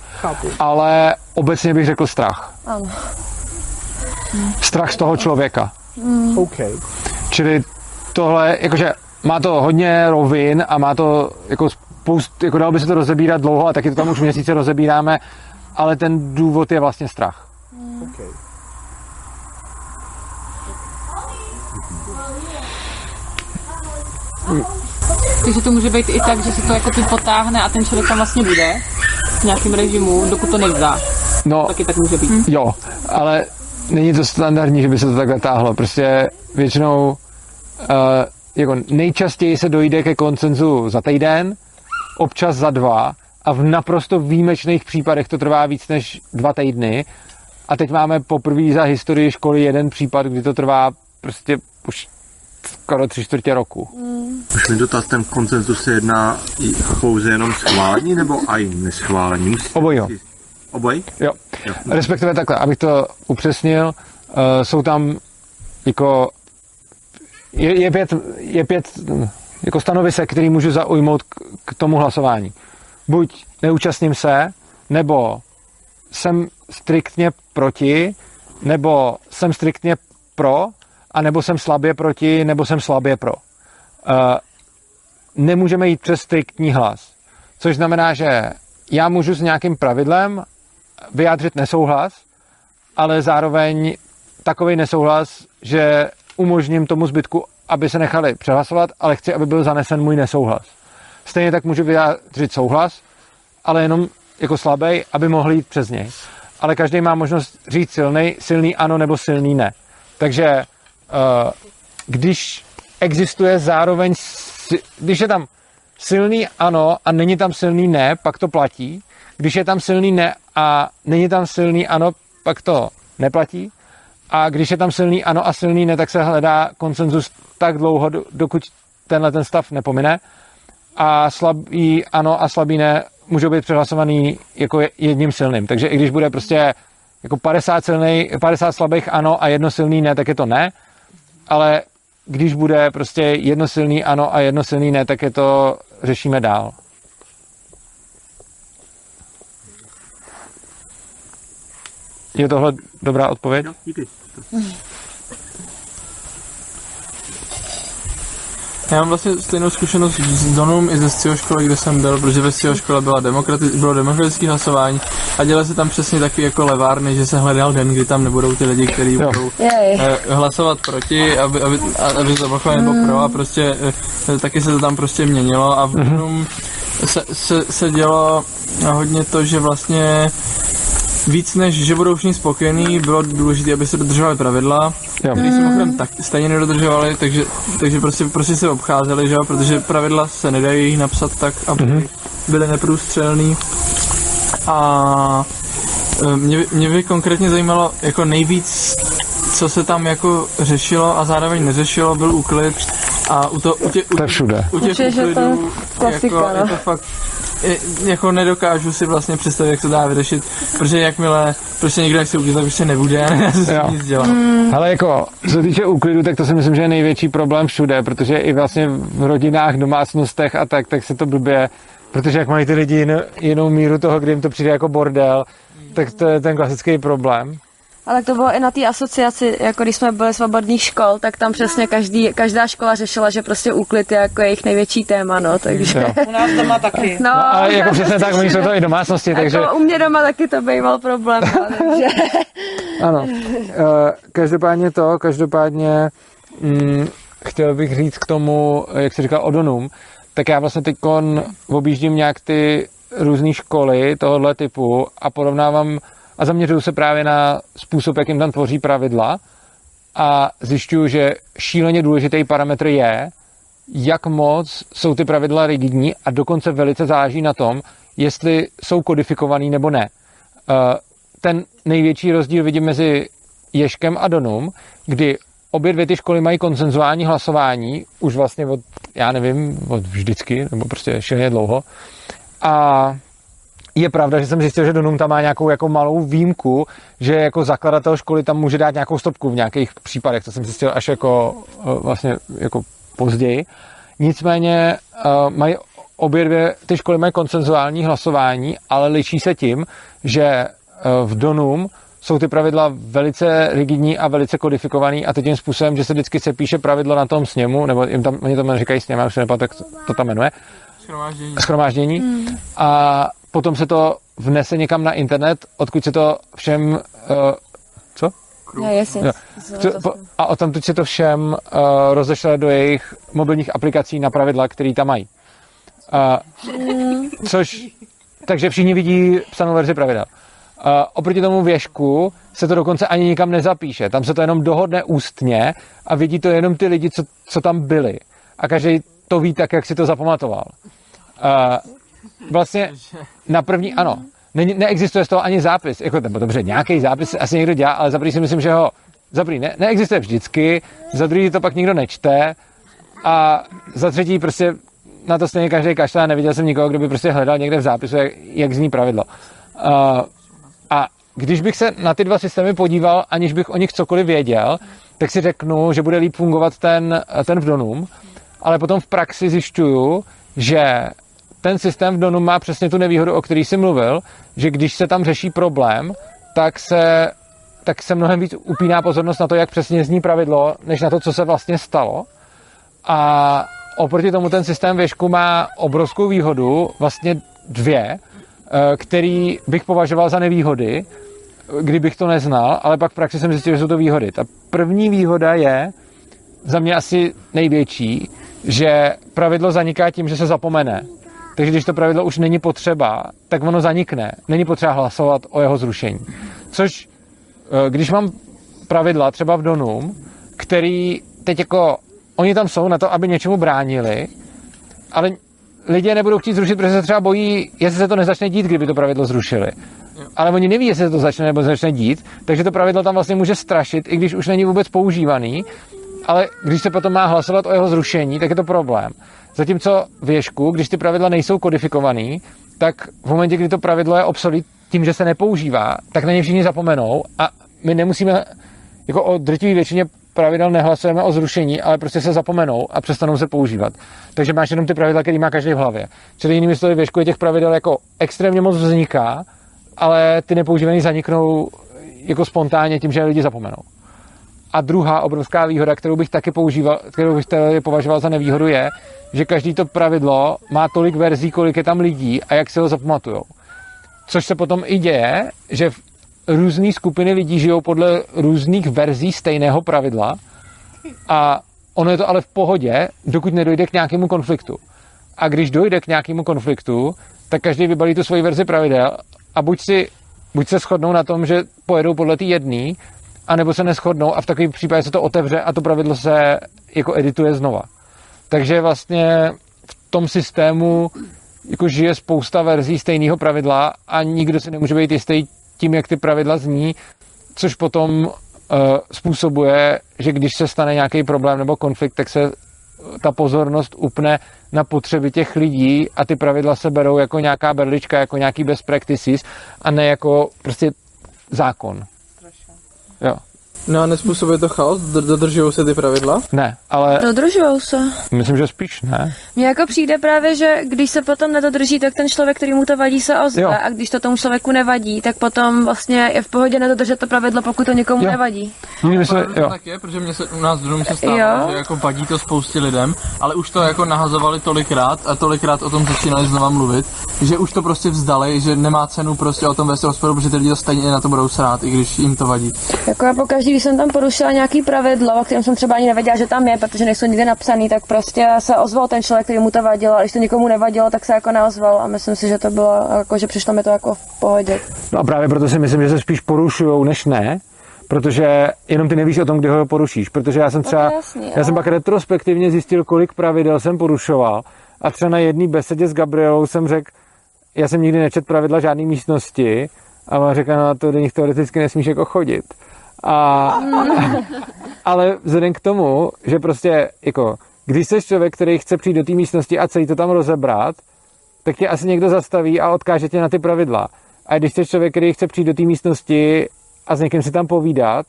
ale obecně bych řekl strach. Ano. Strach z toho člověka. Mm. Okay. Čili tohle, jakože má to hodně rovin a má to jako spoust, jako dalo by se to rozebírat dlouho a taky to tam už měsíce rozebíráme, ale ten důvod je vlastně strach. Okay. Takže to může být i tak, že se to jako ty potáhne a ten člověk tam vlastně bude v nějakém režimu, dokud to nevzdá. No, Taky tak může být. Jo, ale není to standardní, že by se to takhle táhlo. Prostě většinou uh, jako nejčastěji se dojde ke koncenzu za týden, občas za dva a v naprosto výjimečných případech to trvá víc než dva týdny. A teď máme poprvé za historii školy jeden případ, kdy to trvá prostě už skoro tři čtvrtě roku. Mm. Už mi dotaz, ten koncenzus se jedná pouze jenom schválení nebo i neschválení? Obojího. Obojí? Jo. jo. Respektive takhle, abych to upřesnil, uh, jsou tam jako je, je, pět, je pět jako stanovisek, který můžu zaujmout k, k tomu hlasování. Buď neúčastním se, nebo jsem striktně proti, nebo jsem striktně pro, a nebo jsem slabě proti, nebo jsem slabě pro. Uh, nemůžeme jít přes striktní hlas. Což znamená, že já můžu s nějakým pravidlem vyjádřit nesouhlas, ale zároveň takový nesouhlas, že umožním tomu zbytku, aby se nechali přehlasovat, ale chci, aby byl zanesen můj nesouhlas. Stejně tak můžu vyjádřit souhlas, ale jenom jako slabý, aby mohl jít přes něj. Ale každý má možnost říct silný, silný ano nebo silný ne. Takže eh, když existuje zároveň, když je tam silný ano a není tam silný ne, pak to platí. Když je tam silný ne a není tam silný ano, pak to neplatí. A když je tam silný ano a silný ne, tak se hledá konsenzus tak dlouho, do- dokud tenhle ten stav nepomine. A slabý ano a slabý ne můžou být přehlasovaný jako je- jedním silným. Takže i když bude prostě jako 50, silný, 50 slabých ano a jedno silný ne, tak je to ne. Ale když bude prostě jedno silný ano a jedno silný ne, tak je to řešíme dál. Je tohle dobrá odpověď? Díky. Já mám vlastně stejnou zkušenost s Donum i ze Scio školy, kde jsem byl, protože ve Scio škole byla demokrati- bylo demokratické hlasování a dělaly se tam přesně taky jako levárny, že se hledal den, kdy tam nebudou ty lidi, kteří budou Jej. eh, hlasovat proti, aby, aby, aby zablokovali nebo pro a prostě eh, taky se to tam prostě měnilo a v Donum se, se, se dělo hodně to, že vlastně víc než, že budou všichni spokojení, bylo důležité, aby se dodržovaly pravidla, které se mimochodem tak stejně nedodržovali, takže, takže prostě, prostě se obcházeli, že jo, protože pravidla se nedají napsat tak, aby byly neprůstřelný. A e, mě, by- mě by konkrétně zajímalo jako nejvíc, co se tam jako řešilo a zároveň neřešilo, byl úklid a u, to, u, tě, u, To je všude. u těch Určitě, že to klasika, jako, no. je to fakt jako nedokážu si vlastně představit, jak se dá vyřešit, protože jakmile prostě někdo nechce uklid, tak prostě nebude a se nic dělat. Ale jako, co se týče úklidu, tak to si myslím, že je největší problém všude, protože i vlastně v rodinách, domácnostech a tak, tak se to blbě, protože jak mají ty lidi jinou, jinou míru toho, kdy jim to přijde jako bordel, tak to je ten klasický problém. Ale to bylo i na té asociaci, jako když jsme byli svobodných škol, tak tam přesně každý, každá škola řešila, že prostě úklid je jako jejich největší téma, no, takže... Jo. U nás doma taky. No, No, ale jako přesně tak, oni jsou to i domácnosti, takže jako u mě doma taky to býval problém, no, takže... ano. Eh, Každopádně to, každopádně mm, chtěl bych říct k tomu, jak jsi říkal, Odonum, tak já vlastně teď objíždím nějak ty různé školy tohohle typu a porovnávám a zaměřuju se právě na způsob, jakým tam tvoří pravidla a zjišťuju, že šíleně důležitý parametr je, jak moc jsou ty pravidla rigidní a dokonce velice záleží na tom, jestli jsou kodifikovaný nebo ne. Eh, Ten největší rozdíl vidím mezi Ješkem a Donum, kdy obě dvě ty školy mají konsenzuální hlasování, už vlastně od, já nevím, od vždycky, nebo prostě šíleně dlouho. A je pravda, že jsem zjistil, že Donum tam má nějakou jako malou výjimku, že jako zakladatel školy tam může dát nějakou stopku v nějakých případech, to jsem zjistil až jako eh, vlastně jako později. Nicméně uh, mají obě dvě ty školy mají konsenzuální hlasování, ale liší se tím, že uh, v Donum jsou ty pravidla velice rigidní a velice kodifikovaný a to tím způsobem, že se vždycky se píše pravidlo na tom sněmu, nebo jim tam, oni tam říkají sněm, já už se nepamatuji, jak to, to tam jmenuje, Schromáždění. schromáždění a potom se to vnese někam na internet, odkud se to všem uh, co? No, jasně. Jo. A o tom se to všem uh, rozešle do jejich mobilních aplikací na pravidla, které tam mají. Uh, což, takže všichni vidí psanou verzi pravidel. Uh, oproti tomu věžku se to dokonce ani nikam nezapíše. Tam se to jenom dohodne ústně a vidí to jenom ty lidi, co, co tam byli. A každý to ví tak, jak si to zapamatoval. Uh, vlastně na první, ano, ne, neexistuje z toho ani zápis. Jako, nebo dobře, nějaký zápis asi někdo dělá, ale za si myslím, že ho za prvý ne, neexistuje vždycky, za druhý to pak nikdo nečte a za třetí prostě na to stejně každý kašle a neviděl jsem nikoho, kdo by prostě hledal někde v zápisu, jak, jak zní pravidlo. Uh, a když bych se na ty dva systémy podíval, aniž bych o nich cokoliv věděl, tak si řeknu, že bude líp fungovat ten, ten v Donum, ale potom v praxi zjišťuju, že ten systém v Donum má přesně tu nevýhodu, o který jsi mluvil, že když se tam řeší problém, tak se, tak se mnohem víc upíná pozornost na to, jak přesně zní pravidlo, než na to, co se vlastně stalo. A oproti tomu ten systém věšku má obrovskou výhodu, vlastně dvě, eh, který bych považoval za nevýhody, kdybych to neznal, ale pak v praxi jsem zjistil, že jsou to výhody. Ta první výhoda je, za mě asi největší, že pravidlo zaniká tím, že se zapomene. Takže když to pravidlo už není potřeba, tak ono zanikne. Není potřeba hlasovat o jeho zrušení. Což, eh, když mám pravidla třeba v Donum, který teď jako, oni tam jsou na to, aby něčemu bránili, ale lidé nebudou chtít zrušit, protože se třeba bojí, jestli se to nezačne dít, kdyby to pravidlo zrušili. Ale oni neví, jestli se to začne nebo začne dít, takže to pravidlo tam vlastně může strašit, i když už není vůbec používaný, ale když se potom má hlasovat o jeho zrušení, tak je to problém. Zatímco v Ježku, když ty pravidla nejsou kodifikovaný, tak v momentě, kdy to pravidlo je obsolit tím, že se nepoužívá, tak na ně všichni zapomenou a my nemusíme, jako o drtivé většině pravidel nehlasujeme o zrušení, ale prostě se zapomenou a přestanou se používat. Takže máš jenom ty pravidla, které má každý v hlavě. Čili jinými slovy, v Ježku je těch pravidel jako extrémně moc vzniká, ale ty nepoužívaný zaniknou jako spontánně tím, že lidi zapomenou. A druhá obrovská výhoda, kterou bych taky používal, kterou bych tady považoval za nevýhodu, je, že každý to pravidlo má tolik verzí, kolik je tam lidí a jak se ho zapamatujou. Což se potom i děje, že různé skupiny lidí žijou podle různých verzí stejného pravidla a ono je to ale v pohodě, dokud nedojde k nějakému konfliktu. A když dojde k nějakému konfliktu, tak každý vybalí tu svoji verzi pravidel a buď si buď se shodnou na tom, že pojedou podle té jedné, anebo se neschodnou a v takovém případě se to otevře a to pravidlo se jako edituje znova. Takže vlastně v tom systému jako žije spousta verzí stejného pravidla a nikdo si nemůže být jistý tím, jak ty pravidla zní, což potom uh, způsobuje, že když se stane nějaký problém nebo konflikt, tak se ta pozornost upne na potřeby těch lidí a ty pravidla se berou jako nějaká berlička, jako nějaký best practices a ne jako prostě zákon. No a nespůsobuje to chaos? Dodržují se ty pravidla? Ne, ale Dodržujou se. myslím, že spíš ne. Mně jako přijde právě, že když se potom nedodrží, tak ten člověk, který mu to vadí, se ozve. Jo. A když to tomu člověku nevadí, tak potom vlastně je v pohodě nedodržet to pravidlo, pokud to někomu Jo. nevadí. Slovy, To jo. tak je, protože mě se, u nás domu se stává, Jo. že jako vadí to spoustě lidem, ale už to jako nahazovali tolikrát a tolikrát o tom začínali znova mluvit, že už to prostě vzdali, že nemá cenu prostě o tom vést rozporu, protože ty lidi to stejně na to budou srát, i když jim to vadí. Jako já pokaždý, když jsem tam porušila nějaký pravidlo, o kterém jsem třeba ani nevěděla, že tam je, protože nejsou nikde napsaný, tak prostě se ozval ten člověk, který mu to vadilo, a když to nikomu nevadilo, tak se jako neozval. A myslím si, že to bylo, jako, že přišlo mi to jako v pohodě. No a právě proto si myslím, že se spíš porušujou, než ne, protože jenom ty nevíš o tom, kdy ho porušíš, protože já jsem třeba, je jasný, já jsem ale- pak retrospektivně zjistil, kolik pravidel jsem porušoval. A třeba na jedné besedě s Gabrielou jsem řekl, já jsem nikdy nečet pravidla žádné místnosti. A ona řekla, no to do nich teoreticky nesmíš jako chodit. A, ale vzhledem k tomu, že prostě jako, když jsi člověk, který chce přijít do té místnosti a celý to tam rozebrat, tak tě asi někdo zastaví a odkáže tě na ty pravidla. A když jsi člověk, který chce přijít do té místnosti a s někým si tam povídat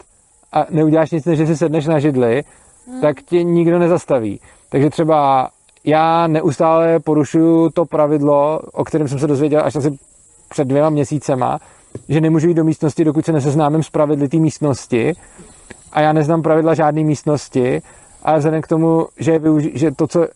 a neuděláš nic, než že si sedneš na židli, tak tě nikdo nezastaví. Takže třeba já neustále porušuju to pravidlo, o kterém jsem se dozvěděl až asi před dvěma měsícema, že nemůžu jít do místnosti, dokud se neseznámím s pravidly té místnosti. A já neznám pravidla žádné místnosti, ale vzhledem k tomu, že, využi- že to, co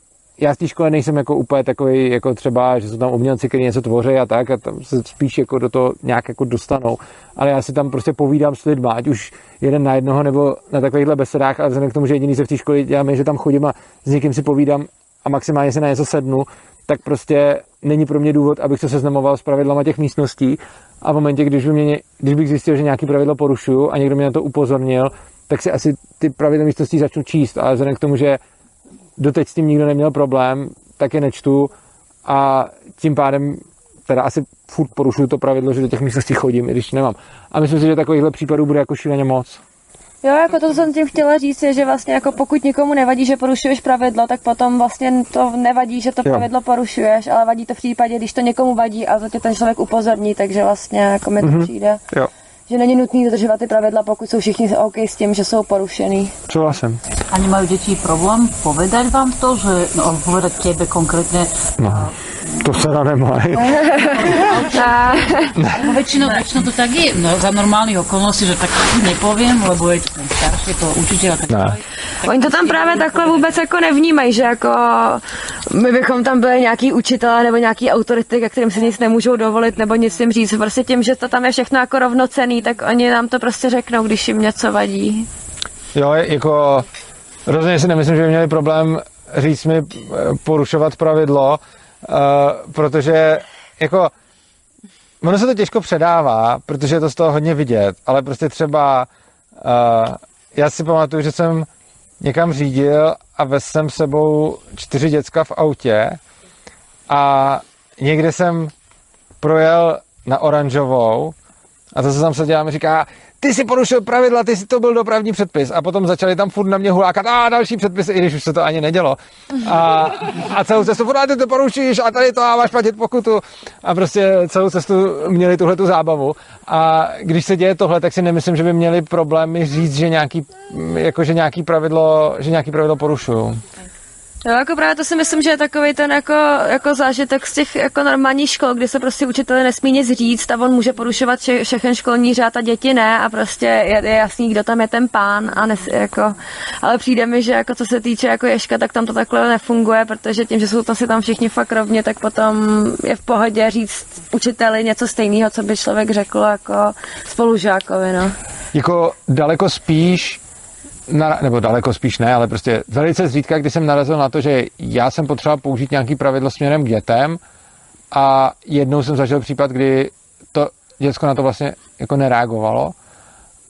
já z té škole nejsem jako úplně takový, jako třeba, že jsou tam umělci, kteří něco tvoří a tak, a tam se spíš jako do toho nějak jako dostanou. Ale já si tam prostě povídám s lidmi, ať už jeden na jednoho nebo na takovýchhle besedách, ale vzhledem k tomu, že jediný se v té škole dělám, je, že tam chodím a s někým si povídám a maximálně se na něco sednu, tak prostě není pro mě důvod, abych se seznamoval s pravidlama těch místností a v momentě, když, mě, když bych zjistil, že nějaký pravidlo porušuju a někdo mě na to upozornil, tak si asi ty pravidla místností začnu číst, ale vzhledem k tomu, že doteď s tím nikdo neměl problém, tak je nečtu a tím pádem teda asi furt porušuju to pravidlo, že do těch místností chodím, i když nemám. A myslím si, že takovýchhle případů bude jako šíleně moc. Jo, jako to, co jsem tím chtěla říct, je, že vlastně jako pokud nikomu nevadí, že porušuješ pravidlo, tak potom vlastně to nevadí, že to Jo. pravidlo porušuješ, ale vadí to v případě, když to někomu vadí a za tě ten člověk upozorní, takže vlastně jako mi to Mhm. přijde, Jo, že není nutný dodržovat ty pravidla, pokud jsou všichni OK s tím, že jsou porušený. souhlasím. A nemajú deti problém povedať vám to, že, no povedať tebe konkrétne, No. A To se na nemají. No, väčšinou, väčšinou to tak je. No, za normálnych okolností, že tak nepoviem, lebo je to ten starší, to učitel a tak Ne. Oni to tam právě takhle vůbec jako nevnímají, že jako my bychom tam byli nějaký učitelé nebo nějaký autority, ke kterým si nic nemůžou dovolit nebo nic jim říct. Prostě tím, že to tam je všechno jako rovnocený, tak oni nám to prostě řeknou, když jim něco vadí. Jo, jako rozhodně si nemyslím, že by měli problém říct mi eh, porušovat pravidlo, uh, protože jako ono se to těžko předává, protože je to z toho hodně vidět, ale prostě třeba uh, já si pamatuju, že jsem někam řídil a vezl jsem sebou čtyři děcka v autě a někde jsem projel na oranžovou a to, co tam se dělá, mi říká, ty si porušil pravidla, ty si to byl dopravní předpis. A potom začali tam furt na mě hulákat, a další předpisy, i když už se to ani nedělo. A, a celou cestu "A ty to porušíš a tady to a máš platit pokutu. A prostě celou cestu měli tuhle tu zábavu. A když se děje tohle, tak si nemyslím, že by měli problémy říct, že nějaký, jako, že nějaký pravidlo, že nějaký pravidlo porušují. Jo, jako právě to si myslím, že je takový ten jako, jako zážitek z těch jako normálních škol, kdy se prostě učiteli nesmí nic říct a on může porušovat vše, všechen školní řád a děti ne a prostě je, je jasný, kdo tam je ten pán a nes, jako, ale přijde mi, že jako co se týče jako Ješka, tak tam to takhle nefunguje, protože tím, že jsou to si tam všichni fakt rovně, tak potom je v pohodě říct učiteli něco stejného, co by člověk řekl jako spolužákovi, no. jako daleko spíš, na, nebo daleko spíš ne, ale prostě velice zřídka, kdy jsem narazil na to, že já jsem potřeboval použít nějaký pravidlo směrem k dětem a jednou jsem zažil případ, kdy to děcko na to vlastně jako nereagovalo,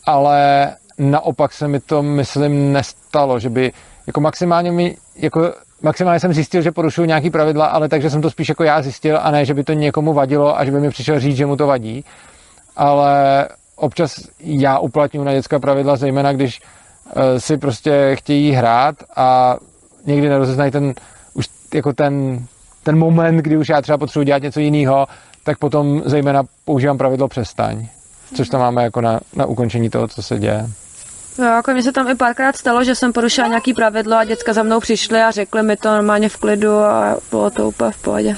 ale naopak se mi to, myslím, nestalo, že by jako maximálně mi, jako maximálně jsem zjistil, že porušuju nějaký pravidla, ale takže jsem to spíš jako já zjistil a ne, že by to někomu vadilo a že by mi přišel říct, že mu to vadí. Ale občas já uplatňuji na dětská pravidla, zejména když si prostě chtějí hrát a někdy nerozeznají ten, už jako ten, ten moment, kdy už já třeba potřebuji dělat něco jiného, tak potom zejména používám pravidlo přestaň. Což tam máme jako na, na ukončení toho, co se děje. Jo, jako mně se tam i párkrát stalo, že jsem porušila nějaký pravidlo a děcka za mnou přišly a řekli mi to normálně v klidu a bylo to úplně v pohodě.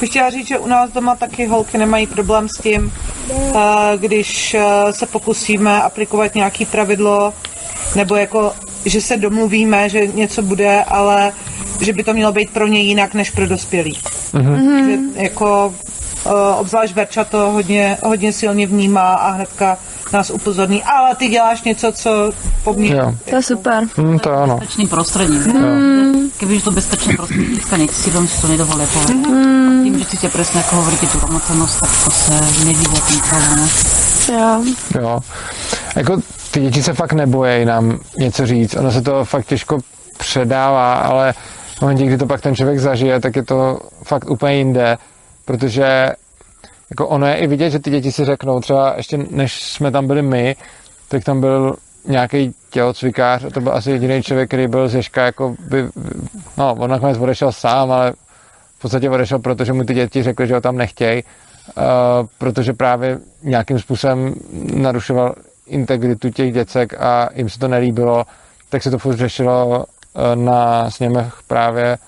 Bych chtěla říct, že u nás doma taky holky nemají problém s tím, eh, když eh, se pokusíme aplikovat nějaký pravidlo, nebo jako, že se domluvíme, že něco bude, ale že by to mělo být pro ně jinak než pro dospělí. Mhm. Že jako obzvlášť Verča to hodně, hodně silně vnímá a hnedka nás upozorní, ale ty děláš něco, co po mně... Jo. To je super. Hmm, to ano. bezpečným prostredím. Mm. To bezpečné prostredí stane, ty si veľmi si to povedať. Mm. Tým, že cítia presne, ako hovoríte, tú rovnocennosť, tak to se nedívá tým problémom. Jo. Jo. Jako ty děti se fakt nebojí nám něco říct. Ono se to fakt těžko předává, ale v momentě, kdy to pak ten člověk zažije, tak je to fakt úplně jinde, protože jako ono je i vidět, že ty děti si řeknou, třeba ještě než jsme tam byli my, tak tam byl nějaký tělocvikář a to byl asi jediný člověk, který byl z Ježka, jako by, no, on nakonec odešel sám, ale v podstatě odešel, protože mu ty děti řekli, že ho tam nechtějí, uh, protože právě nějakým způsobem narušoval integritu těch děcek a jim se to nelíbilo, tak se to furt řešilo uh, na sněmech právě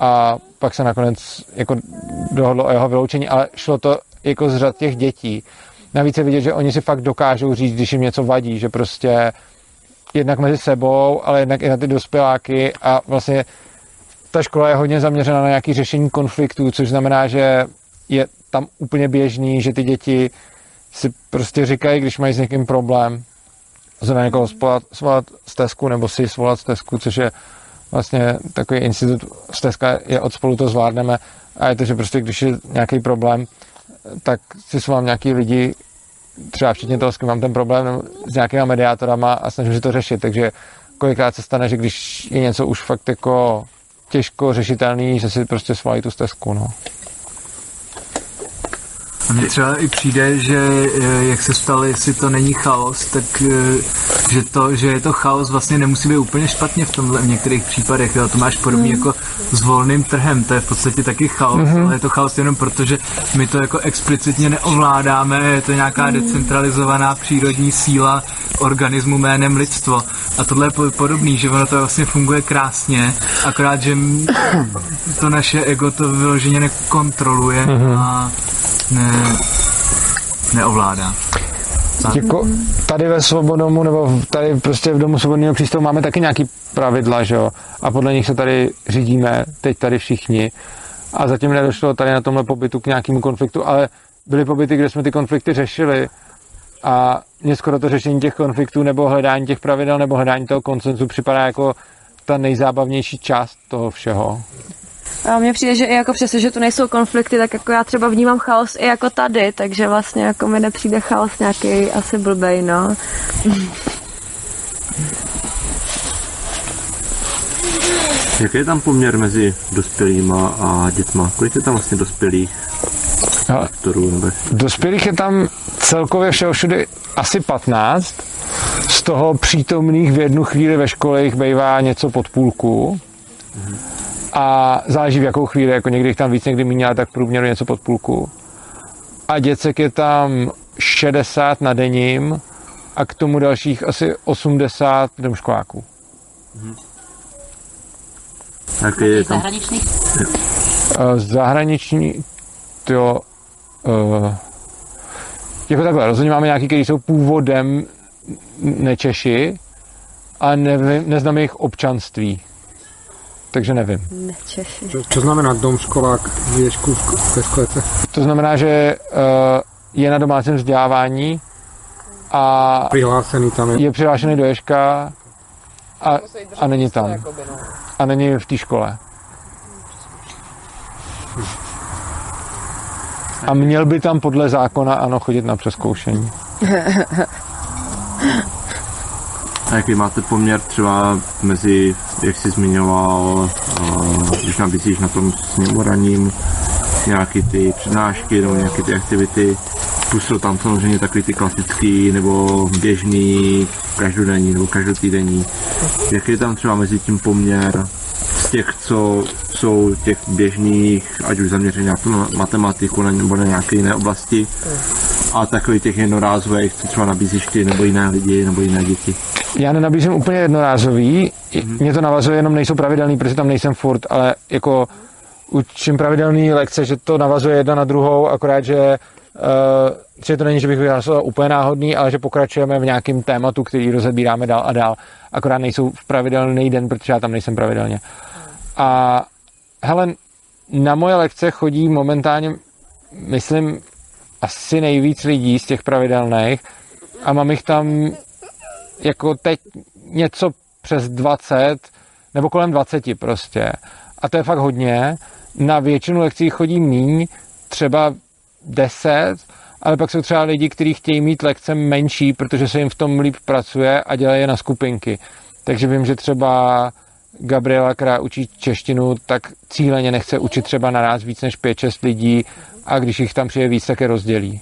a pak se nakonec jako dohodlo o jeho vyloučení, ale šlo to jako z řad těch dětí. Navíc je vidět, že oni si fakt dokážou říct, když jim něco vadí, že prostě jednak mezi sebou, ale jednak i na ty dospěláky a vlastně ta škola je hodně zaměřena na nějaké řešení konfliktů, což znamená, že je tam úplně běžný, že ty děti si prostě říkají, když mají s někým problém, za na někoho svolat, svolat stezku nebo si svolat stezku, což je vlastně takový institut, stezka je od spolu to zvládneme a je to, že prostě když je nějaký problém, tak si svolám nějaký lidi, třeba včetně toho, s kým mám ten problém, s nějakýma mediátorama a snažím se to řešit, takže kolikrát se stane, že když je něco už fakt jako těžko řešitelný, že si prostě svolají tu stezku, no. A mně třeba i přijde, že eh, jak se ptal, jestli to není chaos, tak eh, že to, že je to chaos vlastně nemusí být úplně špatně v tomhle v některých případech. Jo. To máš podobný Mm. jako s volným trhem, to je v podstatě taky chaos, Mhm. ale je to chaos jenom proto, že my to jako explicitně neovládáme, je to nějaká Mm. decentralizovaná přírodní síla organismu jménem lidstvo. A tohle je po- podobný, že ono to vlastně funguje krásně, akorát, že to naše ego to vyloženě nekontroluje Mhm. a ne, neovládá. Jako tady ve Svobodomu, nebo tady prostě v Domu Svobodného přístavu máme taky nějaký pravidla, že jo? A podle nich se tady řídíme, teď tady všichni. A zatím nedošlo tady na tomhle pobytu k nějakému konfliktu, ale byly pobyty, kde jsme ty konflikty řešili. A mně skoro to řešení těch konfliktů nebo hledání těch pravidel nebo hledání toho koncenzu připadá jako ta nejzábavnější část toho všeho. A mně přijde, že i jako přesto, že tu nejsou konflikty, tak jako já třeba vnímám chaos i jako tady, takže vlastně jako mi nepřijde chaos nějaký asi blbej, no. Jaký je tam poměr mezi dospělýma a dětma? Kolik je tam vlastně dospělých aktorů? Nebo... Dospělých je tam celkově všeho všude asi 15. Z toho přítomných v jednu chvíli ve škole jich bývá něco pod půlku. A záleží v jakou chvíli, jako někdy jich tam víc, někdy méně, ale tak průměru něco pod půlku. A děcek je tam 60 na denním a k tomu dalších asi 80 domškoláků. Jaký je tam? Zahraničných? Eh, Zahraniční, to uh, jako takhle, rozhodně máme nějaký, kteří jsou původem nečeši a nevím, neznám jejich občanství. Takže nevím. Nečeši. Čo znamená dom, školák, věšku v, ve školce? To znamená, že uh, je na domácím vzdělávání a Přihlášený tam je. je přihlášený do Ješka a, a není tam. A není v té škole. A měl by tam podle zákona ano chodit na přeskoušení. A jaký máte poměr třeba mezi, jak jsi zmiňoval, uh, když nabízíš na tom sněmoraním nějaký ty přednášky nebo nějaké ty aktivity, jsou tam samozřejmě takový ty klasický nebo běžný, každodenní nebo každotýdenní. Jaký je tam třeba mezi tím poměr z těch, co jsou těch běžných, ať už zaměřený na tu matematiku nebo na nějaké jiné oblasti, a takových těch jednorázových, co třeba nabízíš ty, nebo jiné lidi, nebo jiné děti. Já nenabízím úplně jednorázový, mm-hmm. mě to navazuje, jenom nejsou pravidelný, protože tam nejsem furt, ale jako učím pravidelný lekce, že to navazuje jedna na druhou, akorát, že uh, že to není, že bych vyhlásil úplně náhodný, ale že pokračujeme v nějakém tématu, který rozebíráme dál a dál. Akorát nejsou v pravidelný den, protože já tam nejsem pravidelně. A hele, na moje lekce chodí momentálně, myslím, asi nejvíc lidí z těch pravidelných a mám jich tam jako teď něco přes 20 nebo kolem 20 prostě. A to je fakt hodně. Na většinu lekcí chodí míň, třeba 10, ale pak jsou třeba lidi, kteří chtějí mít lekce menší, protože se jim v tom líp pracuje a dělají je na skupinky. Takže vím, že třeba Gabriela, která učí češtinu, tak cíleně nechce učit třeba naraz víc než 5-6 lidí a když jich tam přijde víc, tak je rozdělí.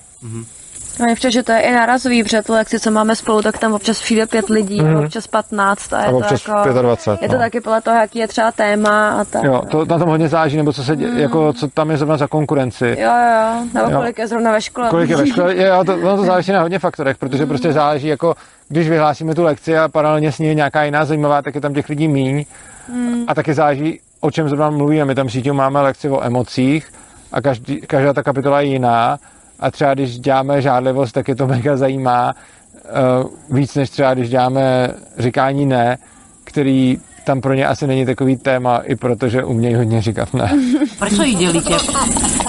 No je vše, že to je i nárazový, protože tu lekci, co máme spolu, tak tam občas přijde pět lidí, Mhm. a občas 15 a je A to občas jako... 25, Je to no. taky podle toho, jaký je třeba téma a tak. Jo, to na tom hodně záleží, nebo co, se dě, Mm. jako, co tam je zrovna za konkurenci. Jo, jo, nebo Jo. kolik je zrovna ve škole. Kolik je ve škole? Jo, to, ono to záleží na hodně faktorech, protože prostě záleží, jako když vyhlásíme tu lekci a paralelně s ní je nějaká jiná zajímavá, tak je tam těch lidí míň. Mm. A taky záleží, o čem zrovna mluvíme. My tam síťou máme lekci o emocích a každý, každá ta kapitola je jiná. A třeba když děláme žádlivost, tak je to mega zajímá uh, víc, než třeba když děláme říkání ne, který tam pro ně asi není takový téma, i protože umějí hodně říkat ne. Prečo ich delíte?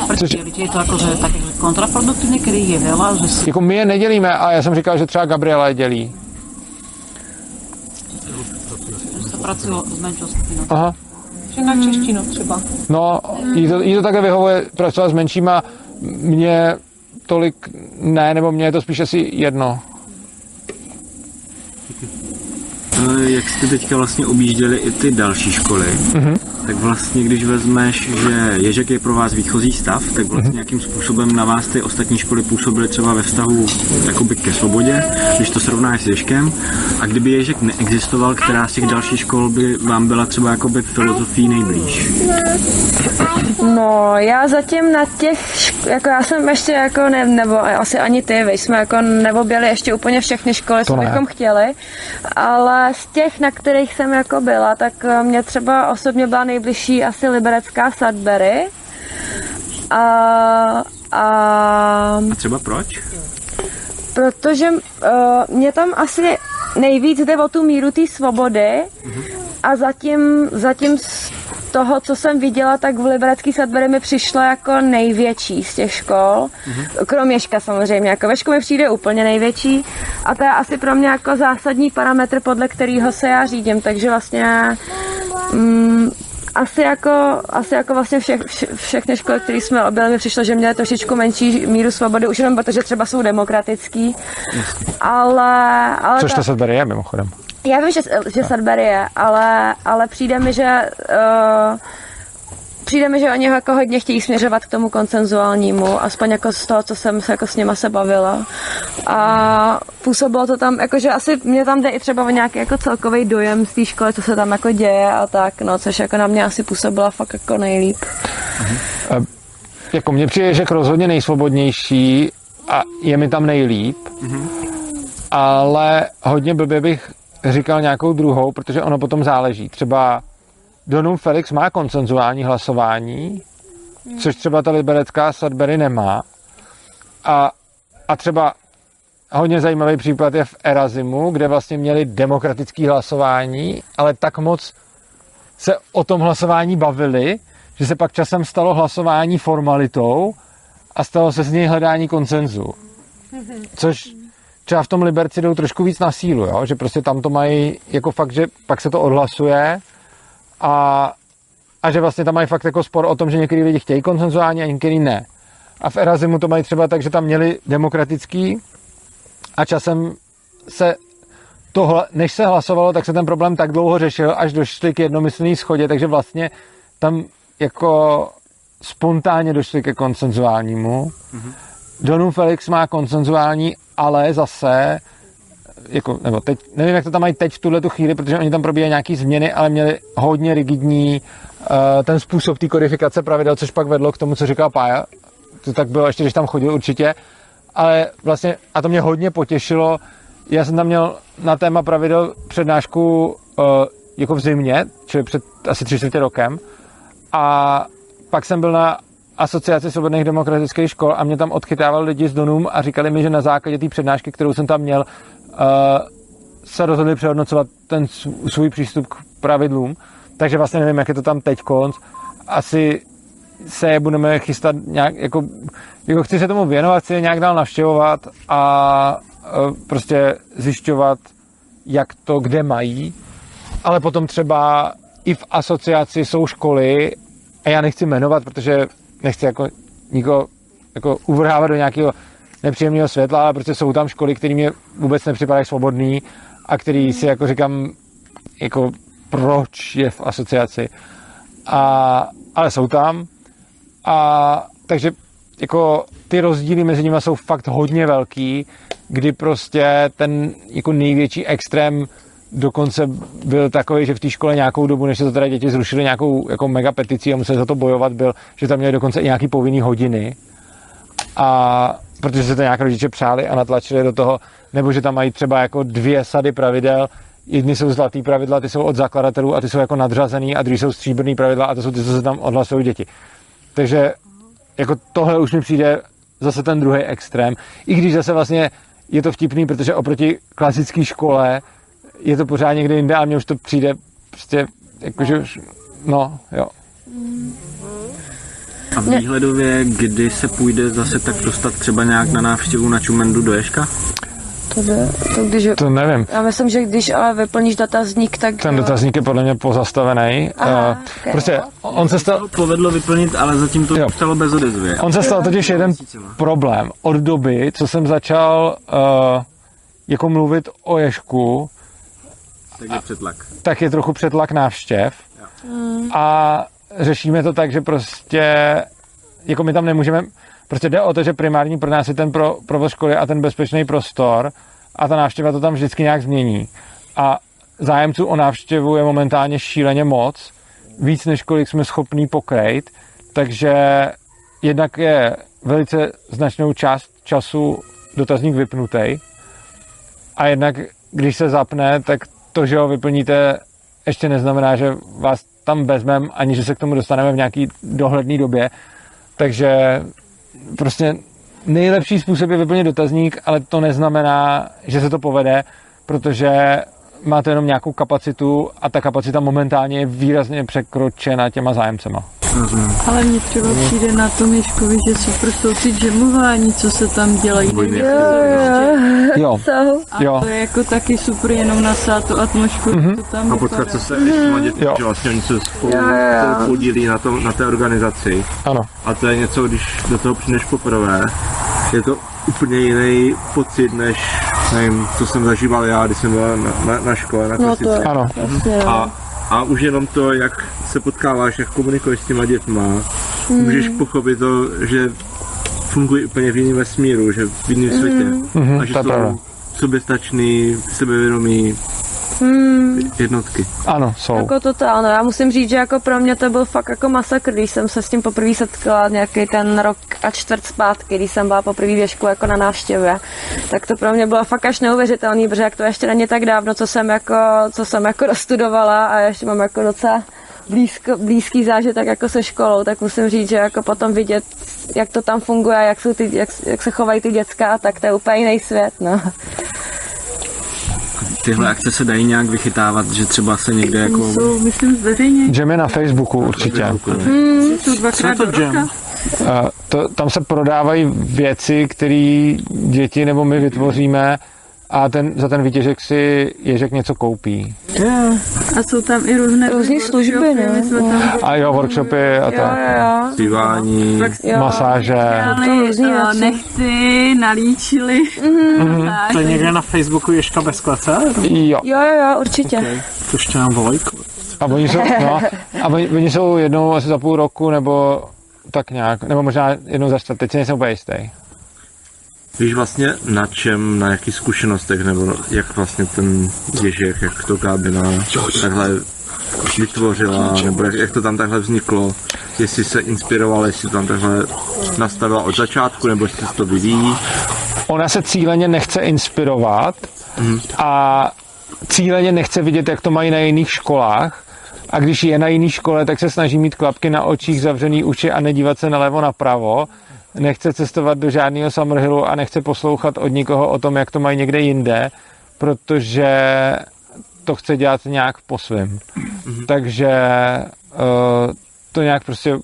Prečo ich delíte? Je to také že kontraproduktívne, kedy ich je veľa, že si... Jako my je nedělíme a já jsem říkal, že třeba Gabriela je dělí. že pracuje s skupinou. Aha. Že na češtinu třeba. No, jí to, jí to také vyhovuje pracovat s menšíma. Mně tolik ne, nebo mně je to spíš asi jedno. eh, jak jste teďka vlastně objížděli i ty další školy, Mhm. tak vlastně když vezmeš, že Ježek je pro vás výchozí stav, tak vlastně jakým způsobem na vás ty ostatní školy působily třeba ve vztahu jakoby ke svobodě, když to srovnáš s Ježkem. A kdyby Ježek neexistoval, která z těch dalších škol by vám byla třeba jakoby filozofii nejblíž? No, já zatím na těch, šk- jako já jsem ještě jako, ne, nebo asi ani ty, vy jsme jako neobjeli ještě úplně všechny školy, To co ne. bychom chtěli, ale z těch, na kterých jsem jako byla, tak eh, mě třeba osobně byla nejbližší asi liberecká Sudbury. A, a A třeba proč? protože uh, mě tam asi nejvíc jde o tu míru té svobody a zatím, zatím toho, co jsem viděla, tak v Liberecký Sudbury mi přišlo jako největší z těch škol. Kromě Ška samozřejmě, jako ve škole mi přijde úplně největší. A to je asi pro mě jako zásadní parametr, podle kterého se já řídím, takže vlastně mm, asi jako, asi jako vlastně všech, vše, všechny školy, které jsme objeli, mi přišlo, že měly trošičku menší míru svobody, už jenom protože třeba jsou demokratický, ale... ale Což ta- to Sudbury je mimochodem. Já vím, že, že Sudbury je, ale, ale přijde mi, že uh, přijde mi, že oni ho jako hodně chtějí směřovat k tomu koncenzuálnímu, aspoň jako z toho, co jsem se jako s nima se bavila. A působilo to tam, jakože asi mě tam jde i třeba o nějaký jako celkový dojem z té školy, co se tam jako děje a tak, no, což jako na mě asi působilo fakt jako nejlíp. Eh, Jako mně přijde, že rozhodně nejsvobodnější a je mi tam nejlíp, ale hodně blbě bych říkal nějakou druhou, protože ono potom záleží. Třeba Donum Felix má koncenzuální hlasování, což třeba ta liberecká Sudbury nemá. A, a třeba hodně zajímavý případ je v Erazimu, kde vlastně měli demokratické hlasování, ale tak moc se o tom hlasování bavili, že se pak časem stalo hlasování formalitou a stalo se z něj hledání koncenzu. Což třeba v tom Liberci jdou trošku víc na sílu, jo? že prostě tam to mají jako fakt, že pak se to odhlasuje a, a že vlastně tam mají fakt jako spor o tom, že některý lidi chtějí koncenzuálně a některý ne. A v Erazimu to mají třeba tak, že tam měli demokratický a časem se tohle, než se hlasovalo, tak se ten problém tak dlouho řešil, až došli k jednomyslný schodě, takže vlastně tam jako spontánně došli ke konsenzuálnímu. Donum Felix má konsenzuální, ale zase jako, nebo teď, nevím, jak to tam mají teď v tuhle tu chvíli, protože oni tam probíhají nějaký změny, ale měli hodně rigidní uh, ten způsob té kodifikace pravidel, což pak vedlo k tomu, co říkal Pája. To tak bylo ještě, když tam chodil určitě. Ale vlastně, a to mě hodně potěšilo, já jsem tam měl na téma pravidel přednášku uh, jako v zimě, čili před asi tři čtvrtě rokem. A pak jsem byl na asociaci svobodných demokratických škol a mě tam odchytával lidi z Donum a říkali mi, že na základě té přednášky, kterou jsem tam měl, uh, se rozhodli přehodnocovat ten sv- svůj přístup k pravidlům. Takže vlastně nevím, jak je to tam teď konc. Asi se budeme chystat nějak, jako, jako chci se tomu věnovat, chci je nějak dál navštěvovat a uh, prostě zjišťovat, jak to kde mají. Ale potom třeba i v asociaci jsou školy, a já nechci jmenovat, protože nechci jako nikoho jako uvrhávat do nějakého nepříjemného světla, ale prostě jsou tam školy, které mě vůbec nepřipadají svobodný a který si jako říkám, jako proč je v asociaci. A, ale jsou tam. A takže jako ty rozdíly mezi nimi jsou fakt hodně velký, kdy prostě ten jako největší extrém dokonce byl takový, že v té škole nějakou dobu, než se to teda děti zrušili nějakou jako mega peticí a museli za to bojovat, byl, že tam měli dokonce i nějaký povinný hodiny. A protože se to nějak rodiče přáli a natlačili do toho, nebo že tam mají třeba jako dvě sady pravidel, jedny jsou zlatý pravidla, ty jsou od zakladatelů a ty jsou jako nadřazený a druhý jsou stříbrný pravidla a to jsou ty, co se tam odhlasují děti. Takže jako tohle už mi přijde zase ten druhý extrém. I když zase vlastně je to vtipný, protože oproti klasické škole je to pořád někde jinde a mně už to přijde prostě jakože už, no, jo. A výhledově, kdy se půjde zase tak dostat třeba nějak na návštěvu na Čumendu do Ješka? To, jde, to, když, To nevím. já myslím, že když ale vyplníš dotazník, tak... Ten dotazník je podle mě pozastavený. Aha, Eh, ok. Prostě on se stal... Povedlo vyplnit, ale zatím to zůstalo bez odezvy. On se stal totiž jeden problém. Od doby, co jsem začal uh, jako mluvit o Ježku Tak je přetlak. tak je trochu přetlak návštěv. Mm. A řešíme to tak, že prostě jako my tam nemůžeme, prostě jde o to, že primární pro nás je ten pro, provoz školy a ten bezpečný prostor a ta návštěva to tam vždycky nějak změní. A zájemců o návštěvu je momentálně šíleně moc, víc než kolik jsme schopní pokrejt, takže jednak je velice značnou část času dotazník vypnutý a jednak, když se zapne, tak to, že ho vyplníte, ještě neznamená, že vás tam vezmeme, ani že se k tomu dostaneme v nějaký dohledné době. Takže prostě nejlepší způsob je vyplnit dotazník, ale to neznamená, že se to povede, protože máte jenom nějakou kapacitu a ta kapacita momentálně je výrazně překročena těma zájemcema. Ale mně třeba přijde na tom Ježkovi, že super jsou ty jamování, co se tam dělají. Jo, jo. A Jo. to je jako taky super jenom nasát tu atmosféru, Mhm. to tam A potkat vypadá. se dětmi, že vlastně oni se spolu, Jo, jo, jo. spolu podílí na, tom, na té organizaci. Ano. A to je něco, když do toho přijdeš poprvé, je to úplně jiný pocit, než nevím, co jsem zažíval já, když jsem byl na, na, na škole, na No to je, klasice. Ano. jasně. A, a už jenom to, jak se potkáváš, jak komunikuješ s těma dětma, Mm. můžeš pochopit to, že fungují úplně v jiném vesmíru, že v jiném Mm. světě. Mhm, a že pravda. jsou soběstačný, sebevědomý Hmm. jednotky. Ano, jsou. Jako totálno, já musím říct, že jako pro mě to byl fakt jako masakr, když jsem se s tím poprvé setkala nějaký ten rok a čtvrt zpátky, když jsem byla poprvé v Ježku jako na návštěvě, tak to pro mě bylo fakt až neuvěřitelný, protože jak to ještě není tak dávno, co jsem jako, co jsem jako dostudovala a ještě mám jako docela blízko, blízký zážitek jako se školou, tak musím říct, že jako potom vidět, jak to tam funguje, jak, jsou ty, jak, jak se chovají ty děcka, tak to je úplně jiný svět, no. Tyhle akce se dají nějak vychytávat, že třeba se někde jako... Jsou, myslím, zveřejně. Jam je na Facebooku určitě. Hmm, jsou dvakrát do roka. A to, tam se prodávají věci, které děti nebo my vytvoříme a ten, za ten výtěžek si Ježek něco koupí. A jsou tam i různé Různý služby, ne? my jsme tam A jo, workshopy a Jo, tak. jo, jo. Zpívání, Jo. Masáže. Dělali, různý nechty, nalíčili. Mhm. Tak. To je někde na Facebooku Ježka bez klece? Jo. Jo, jo, jo, určitě. To ještě nám volají. A oni jsou, no, a oni, oni jsou jednou asi za půl roku, nebo tak nějak, nebo možná jednou za čtvrt, teď si nejsem úplně jistý. Víš vlastně na čem, na jakých zkušenostech, nebo jak vlastně ten Ježek, jak to Gábina takhle vytvořila, nebo jak, jak to tam takhle vzniklo, jestli se inspirovala, jestli tam takhle nastavila od začátku, nebo jestli se to vyvíjí. Ona se cíleně nechce inspirovat a cíleně nechce vidět, jak to mají na jiných školách. A když je na jiné škole, tak se snaží mít klapky na očích, zavřený uši a nedívat se nalevo napravo. Nechce cestovat do žádného Summerhillu a nechce poslouchat od nikoho o tom, jak to mají někde jinde, protože to chce dělat nějak po svém. Takže uh, to nějak prostě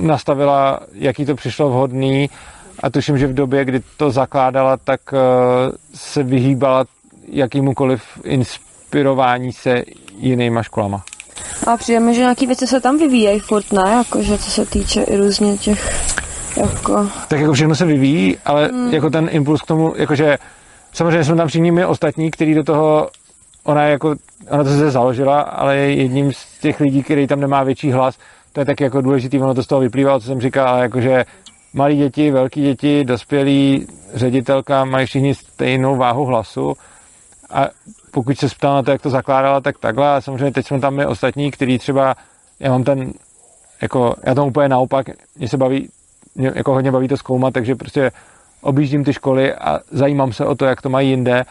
nastavila, jaký to přišlo vhodný a tuším, že v době, kdy to zakládala, tak uh, se vyhýbala jakýmukoliv inspirování se jinýma školama. A přijde mi, že nějaký věci se tam vyvíjejí furt, ne? Jakože co se týče i různě těch, jako... Tak jako všechno se vyvíjí, ale Mm. jako ten impuls k tomu, jakože samozřejmě jsme tam všichni my ostatní, který do toho, ona jako, ona to se založila, ale je jedním z těch lidí, který tam nemá větší hlas, to je taky jako důležitý, ono to z toho vyplývá, co jsem říkal, ale jakože malí děti, velký děti, dospělí, ředitelka mají všichni stejnou váhu hlasu. A pokud se ptal na to, jak to zakládala, tak takhle. A samozřejmě teď jsme tam my ostatní, který třeba, já mám ten, jako, já to mám úplně naopak, mě se baví, mě jako hodně baví to zkoumat, takže prostě objíždím ty školy a zajímám se o to, jak to mají jinde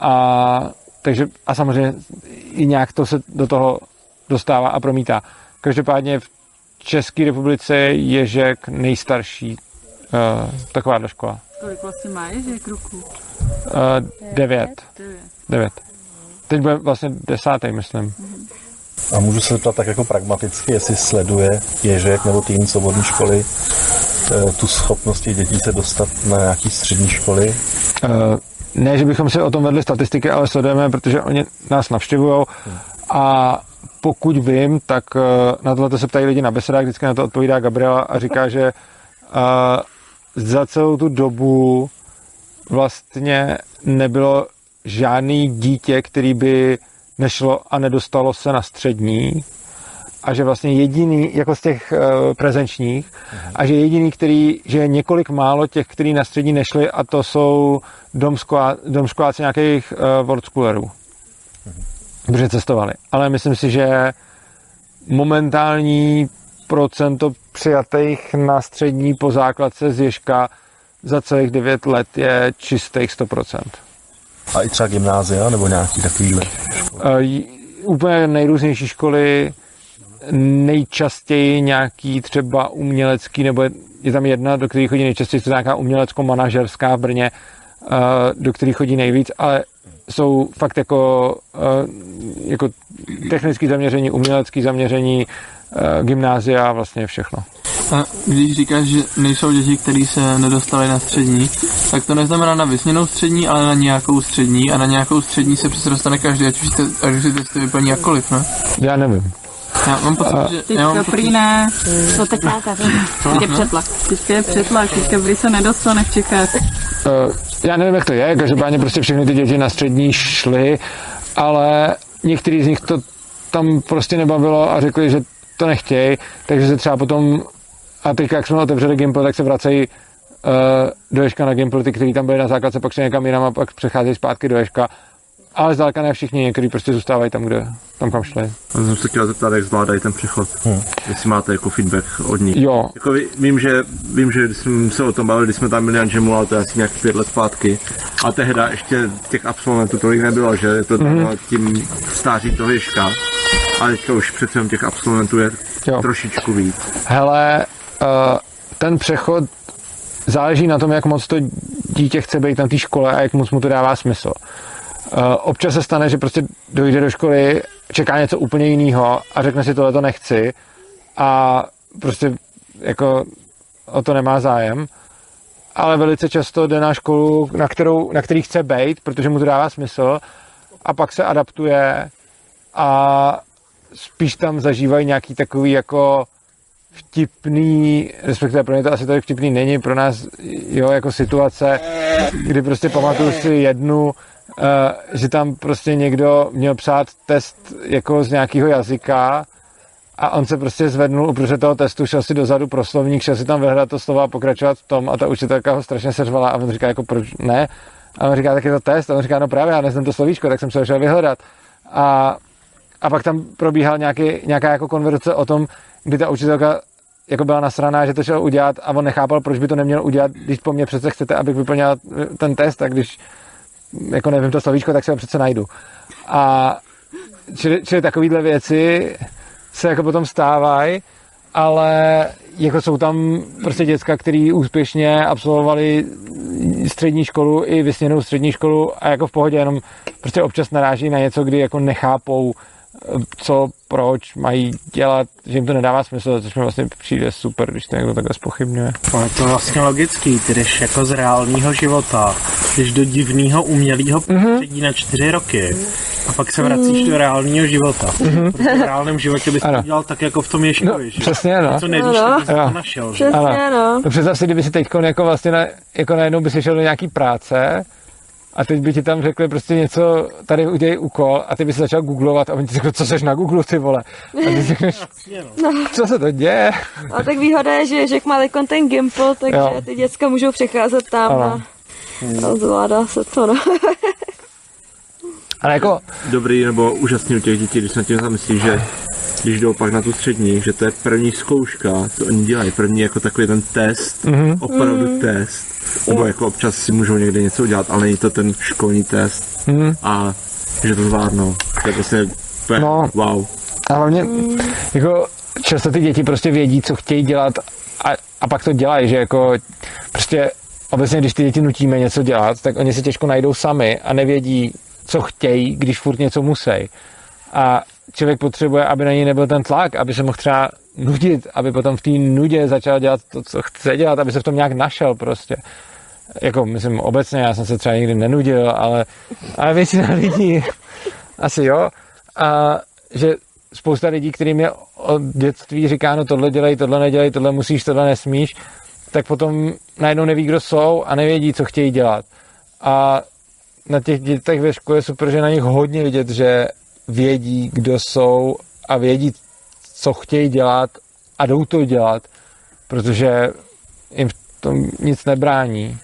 a takže a samozřejmě i nějak to se do toho dostává a promítá. Každopádně v České republice je Ježek nejstarší uh, takováhle škola. Kolik vlastně má Ježek ruku? Uh, devět. Devět. Devět. Teď bude vlastně desátý, myslím. A můžu se zeptat tak jako pragmaticky, jestli sleduje Ježek nebo tým svobodné školy eh, tu schopnost těch dětí se dostat na nějaký střední školy. Uh, ne, že bychom si o tom vedli statistiky, ale sledujeme, protože oni nás navštěvují a pokud vím, tak uh, na tohle se ptají lidi na besedách, vždycky na to odpovídá Gabriela a říká, že za celou tu dobu vlastně nebylo žádný dítě, který by nešlo a nedostalo se na střední a že vlastně jediný, jako z těch uh, prezenčních, a že jediný, který, že je několik málo těch, který na střední nešli a to jsou domškolá, domškoláci nějakých uh, world schoolerů. Protože cestovali. Ale myslím si, že momentální procento přijatých na střední po základce z Ježka za celých 9 let je čistých 100%. A i třeba gymnázia nebo nějaký takovýhle? Uh, úplně nejrůznější školy, nejčastěji nějaký třeba umělecký, nebo je, je tam jedna, do které chodí nejčastěji, to je nějaká umělecko-manažerská v Brně, uh, do které chodí nejvíc, ale jsou fakt jako, uh, jako technické zaměření, umělecké zaměření, gymnázia, vlastně všechno. A když říkáš, že nejsou děti, které se nedostaly na střední, tak to neznamená na vysněnou střední, ale na nějakou střední a na nějakou střední se přece dostane každý, ať už, te, ať už si testy vyplní jakkoliv, ne? Já nevím. Já mám pocit, A- že... Teďka Já mám pocit, prý ne, to teď Teď je přetlak. Teďka je přetlak, teďka prý se nedostane v Čechách. Uh, já nevím, jak to je, každopádně prostě všechny ty děti na střední šly, ale některý z nich to tam prostě nebavilo a řekli, že to nechtějí, takže se třeba potom, a teď jak jsme otevřeli Gimple, tak se vracejí uh, do Ješka na Gimple, ty, kteří tam byli na základce, pak šli někam jinam a pak přecházejí zpátky do Ješka. Ale zdaleka ne všichni, někteří prostě zůstávají tam, kde, tam kam šli. Já jsem se chtěl zeptat, jak zvládají ten přechod. Hmm. Jestli máte jako feedback od nich. Jo. Jako ví- vím, že, vím, že když jsme se o tom bavili, když jsme tam byli na Jamu, ale to je asi nějak pět let zpátky. A tehda ještě těch absolventů tolik nebylo, že to bylo tím stáří toho Ježka. Ale teďka už přece jenom těch absolventů je Jo. trošičku víc. Hele, uh, ten přechod záleží na tom, jak moc to dítě chce být na té škole a jak moc mu to dává smysl. Uh, občas se stane, že prostě dojde do školy, čeká něco úplně jiného a řekne si tohle to nechci a prostě jako o to nemá zájem. Ale velice často jde na školu, na, kterou, na který chce být, protože mu to dává smysl a pak se adaptuje a spíš tam zažívají nějaký takový jako vtipný, respektive pro mě to asi tak vtipný není, pro nás jo, jako situace, kdy prostě pamatuju si jednu, uh, že tam prostě někdo měl psát test jako z nějakého jazyka a on se prostě zvednul uprostřed toho testu, šel si dozadu pro slovník, šel si tam vyhledat to slovo a pokračovat v tom a ta učitelka ho strašně seřvala a on říká jako proč ne? A on říká, tak je to test a on říká, no právě, já neznám to slovíčko, tak jsem se ho šel vyhledat. A, a pak tam probíhal nějaký, nějaká jako konverzace o tom, kdy ta učitelka jako byla nasraná, že to šel udělat a on nechápal, proč by to neměl udělat, když po mně přece chcete, abych vyplňal ten test, a když jako nevím to slovíčko, tak se ho přece najdu. A čili, čili takovýhle věci se jako potom stávají, ale jako jsou tam prostě děcka, který úspěšně absolvovali střední školu i vysněnou střední školu a jako v pohodě jenom prostě občas naráží na něco, kdy jako nechápou, co, proč mají dělat, že jim to nedává smysl, což mi vlastně přijde super, když to někdo takhle spochybňuje. No, je to vlastně logický, ty jdeš jako z reálného života, jdeš do divného umělého prostředí na čtyři roky a pak se vracíš do reálného života. Mhm. Protože v reálném životě bys to dělal tak jako v tom Ježkovi, že? Přesně, no. Co nevíš, Ano. tak bys to našel, že? Ano. No představ si, kdyby si teď jako vlastně na, jako najednou by si šel do nějaký práce a teď by ti tam řekli prostě něco, tady udělej úkol a ty by si začal googlovat a oni ti řekli, co seš na Google, ty vole. A ty si řekneš, No. co se to děje? A tak výhoda je, že Žek má ten Gimple, takže Jo. ty děcka můžou přecházet tam Ano. a, zvládá se to, no. Ale jako... Dobrý nebo úžasný u těch dětí, když se nad tím zamyslí, že když jdou pak na tu střední, že to je první zkouška, co oni dělají, první jako takový ten test, Mhm. opravdu Mhm. test, nebo jako občas si můžou někde něco udělat, ale není to ten školní test Mhm. a že to zvládnou. To je prostě úplně No. wow. A hlavně, jako často ty děti prostě vědí, co chtějí dělat a, a pak to dělají, že jako prostě obecně, když ty děti nutíme něco dělat, tak oni si těžko najdou sami a nevědí, co chtějí, když furt něco musí. A člověk potřebuje, aby na něj nebyl ten tlak, aby se mohl třeba nudit, aby potom v té nudě začal dělat to, co chce dělat, aby se v tom nějak našel prostě. Jako, myslím, obecně, já jsem se třeba nikdy nenudil, ale, ale většina lidí asi jo. A že spousta lidí, kterým je od dětství říkáno tohle dělej, tohle nedělej, tohle musíš, tohle nesmíš, tak potom najednou neví, kdo jsou a nevědí, co chtějí dělat. A na těch dětech ve škole je super, že na nich hodně vidět, že vědí, kdo jsou a vědí, co chtějí dělat a jdou to dělat, protože jim v tom nic nebrání.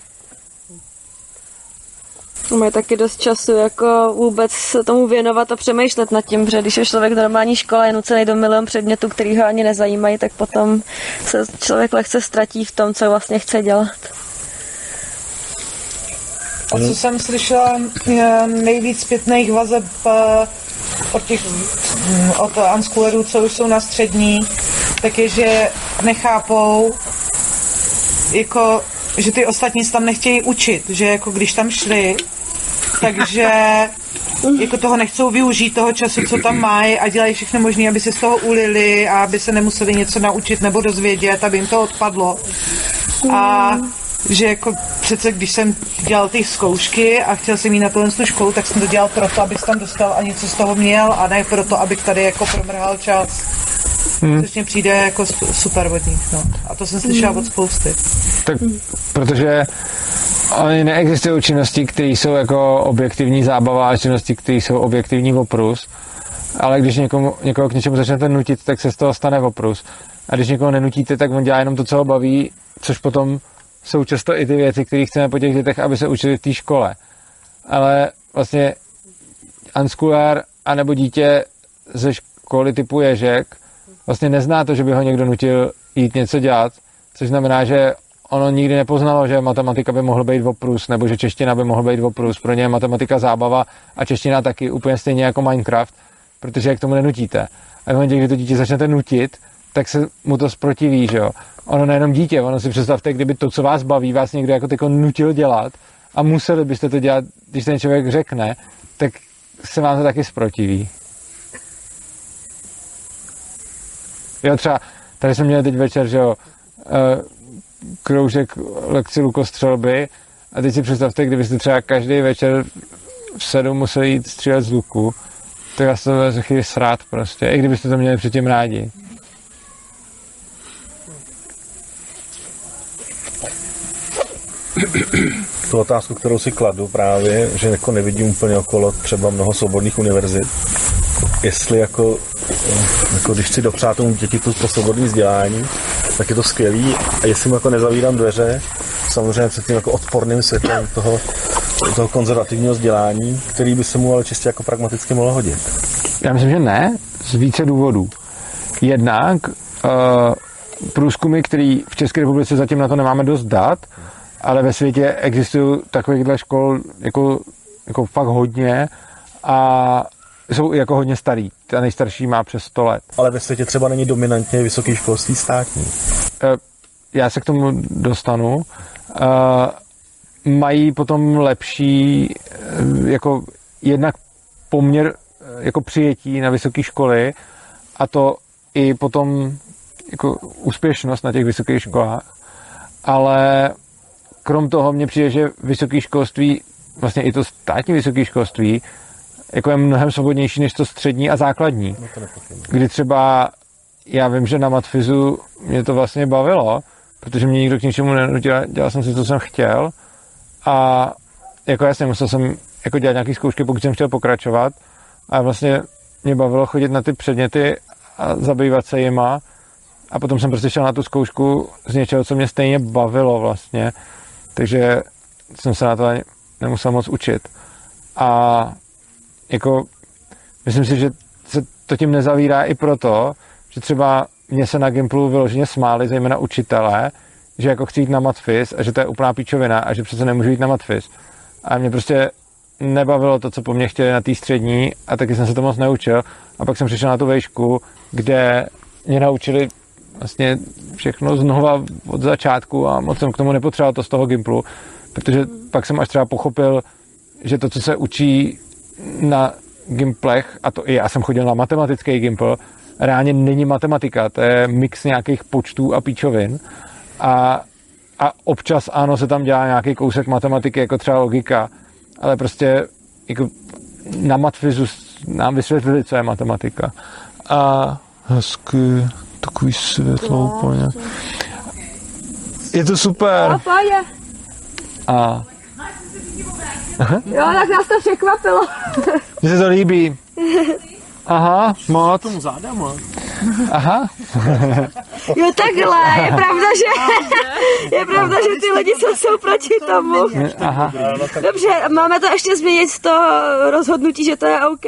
Mají taky dost času jako vůbec se tomu věnovat a přemýšlet nad tím, protože když je člověk v normální škole je nucený do milion předmětů, který ho ani nezajímají, tak potom se člověk lehce ztratí v tom, co vlastně chce dělat. A co jsem slyšela eh, nejvíc zpětných vazeb eh, od těch mm, od unschoolerů, co už jsou na střední, tak je, že nechápou, jako, že ty ostatní se tam nechtějí učit, že jako když tam šli, takže jako toho nechcou využít, toho času, co tam mají a dělají všechno možné, aby se z toho ulili a aby se nemuseli něco naučit nebo dozvědět, aby jim to odpadlo. A že jako přece, když jsem dělal ty zkoušky a chtěl jsem jít na tuhle tu školu, tak jsem to dělal proto, abys tam dostal a něco z toho měl a ne proto, abych tady jako promrhal čas. Hmm. Což mě přijde jako super od nich, no. A to jsem slyšela Hmm. od spousty. Tak, protože oni neexistují činnosti, které jsou jako objektivní zábava a činnosti, které jsou objektivní oprus. Ale když někomu, někoho k něčemu začnete nutit, tak se z toho stane oprus. A když někoho nenutíte, tak on dělá jenom to, co ho baví, což potom jsou často i ty věci, které chceme po těch dětech, aby se učili v té škole. Ale vlastně unschooler anebo dítě ze školy typu Ježek vlastně nezná to, že by ho někdo nutil jít něco dělat, což znamená, že ono nikdy nepoznalo, že matematika by mohl být oprus, nebo že čeština by mohl být oprus. Pro ně je matematika zábava a čeština taky úplně stejně jako Minecraft, protože jak tomu nenutíte. A v momentě, kdy to dítě začnete nutit, tak se mu to zprotiví, že jo. Ono nejenom dítě, ono si představte, kdyby to, co vás baví, vás někdo jako tyko nutil dělat a museli byste to dělat, když ten člověk řekne, tak se vám to taky zprotiví. Jo, třeba, tady jsem měl teď večer, že jo, eh, kroužek lekci lukostřelby a teď si představte, kdybyste třeba každý večer v sedm museli jít střílet z luku, tak já se to za chvíli srát prostě, i kdybyste to měli předtím rádi. Tu otázku, kterou si kladu právě, že jako nevidím úplně okolo třeba mnoho svobodných univerzit, jestli jako, jako když chci dopřát tomu děti to, to svobodné vzdělání, tak je to skvělý a jestli mu jako nezavírám dveře, samozřejmě před tím jako odporným světem toho, toho konzervativního vzdělání, který by se mu ale čistě jako pragmaticky mohlo hodit. Já myslím, že ne, z více důvodů. Jednak uh, průzkumy, které v České republice zatím na to nemáme dost dat, ale ve světě existují takovýchhle škol jako, jako fakt hodně a jsou jako hodně starý. Ta nejstarší má přes 100 let. Ale ve světě třeba není dominantně vysoké školství státní. Eh, Já se k tomu dostanu. Eh, Mají potom lepší eh, jako jednak poměr jako přijetí na vysoké školy a to i potom jako úspěšnost na těch vysokých školách. Ale krom toho mně přijde, že vysoké školství, vlastně i to státní vysoké školství, jako je mnohem svobodnější než to střední a základní. Kdy třeba já vím, že na matfizu mě to vlastně bavilo, protože mě nikdo k ničemu nenutil, dělal jsem si, co jsem chtěl. A jako jasně musel jsem jako dělat nějaké zkoušky, pokud jsem chtěl pokračovat. A vlastně mě bavilo chodit na ty předměty a zabývat se jima. A potom jsem prostě šel na tu zkoušku z něčeho, co mě stejně bavilo vlastně, takže jsem se na to nemusel moc učit. A jako myslím si, že se to tím nezavírá i proto, že třeba mě se na Gimplu vyloženě smáli, zejména učitelé, že jako chci jít na matfiz a že to je úplná píčovina a že přece nemůžu jít na matfiz. A mě prostě nebavilo to, co po mně chtěli na té střední a taky jsem se to moc neučil. A pak jsem přišel na tu vejšku, kde mě naučili vlastně všechno znova od začátku a moc jsem k tomu nepotřeboval to z toho Gimplu, protože pak jsem až třeba pochopil, že to, co se učí na Gimplech, a to i já jsem chodil na matematický Gimpl, reálně není matematika, to je mix nějakých počtů a píčovin. A, a občas ano, se tam dělá nějaký kousek matematiky, jako třeba logika, ale prostě jako na matfizu nám vysvětlili, co je matematika. A hezky, takový světlo No, úplně. Je to super. No. A Jo, tak nás to překvapilo. mně se to líbí. Aha, moc. Tomu zádám, ale. Aha. Jo, takhle, je pravda, že, je pravda, že ty lidi jsou, jsou proti tomu. Aha. Dobře, máme to ještě změnit to rozhodnutí, že to je OK.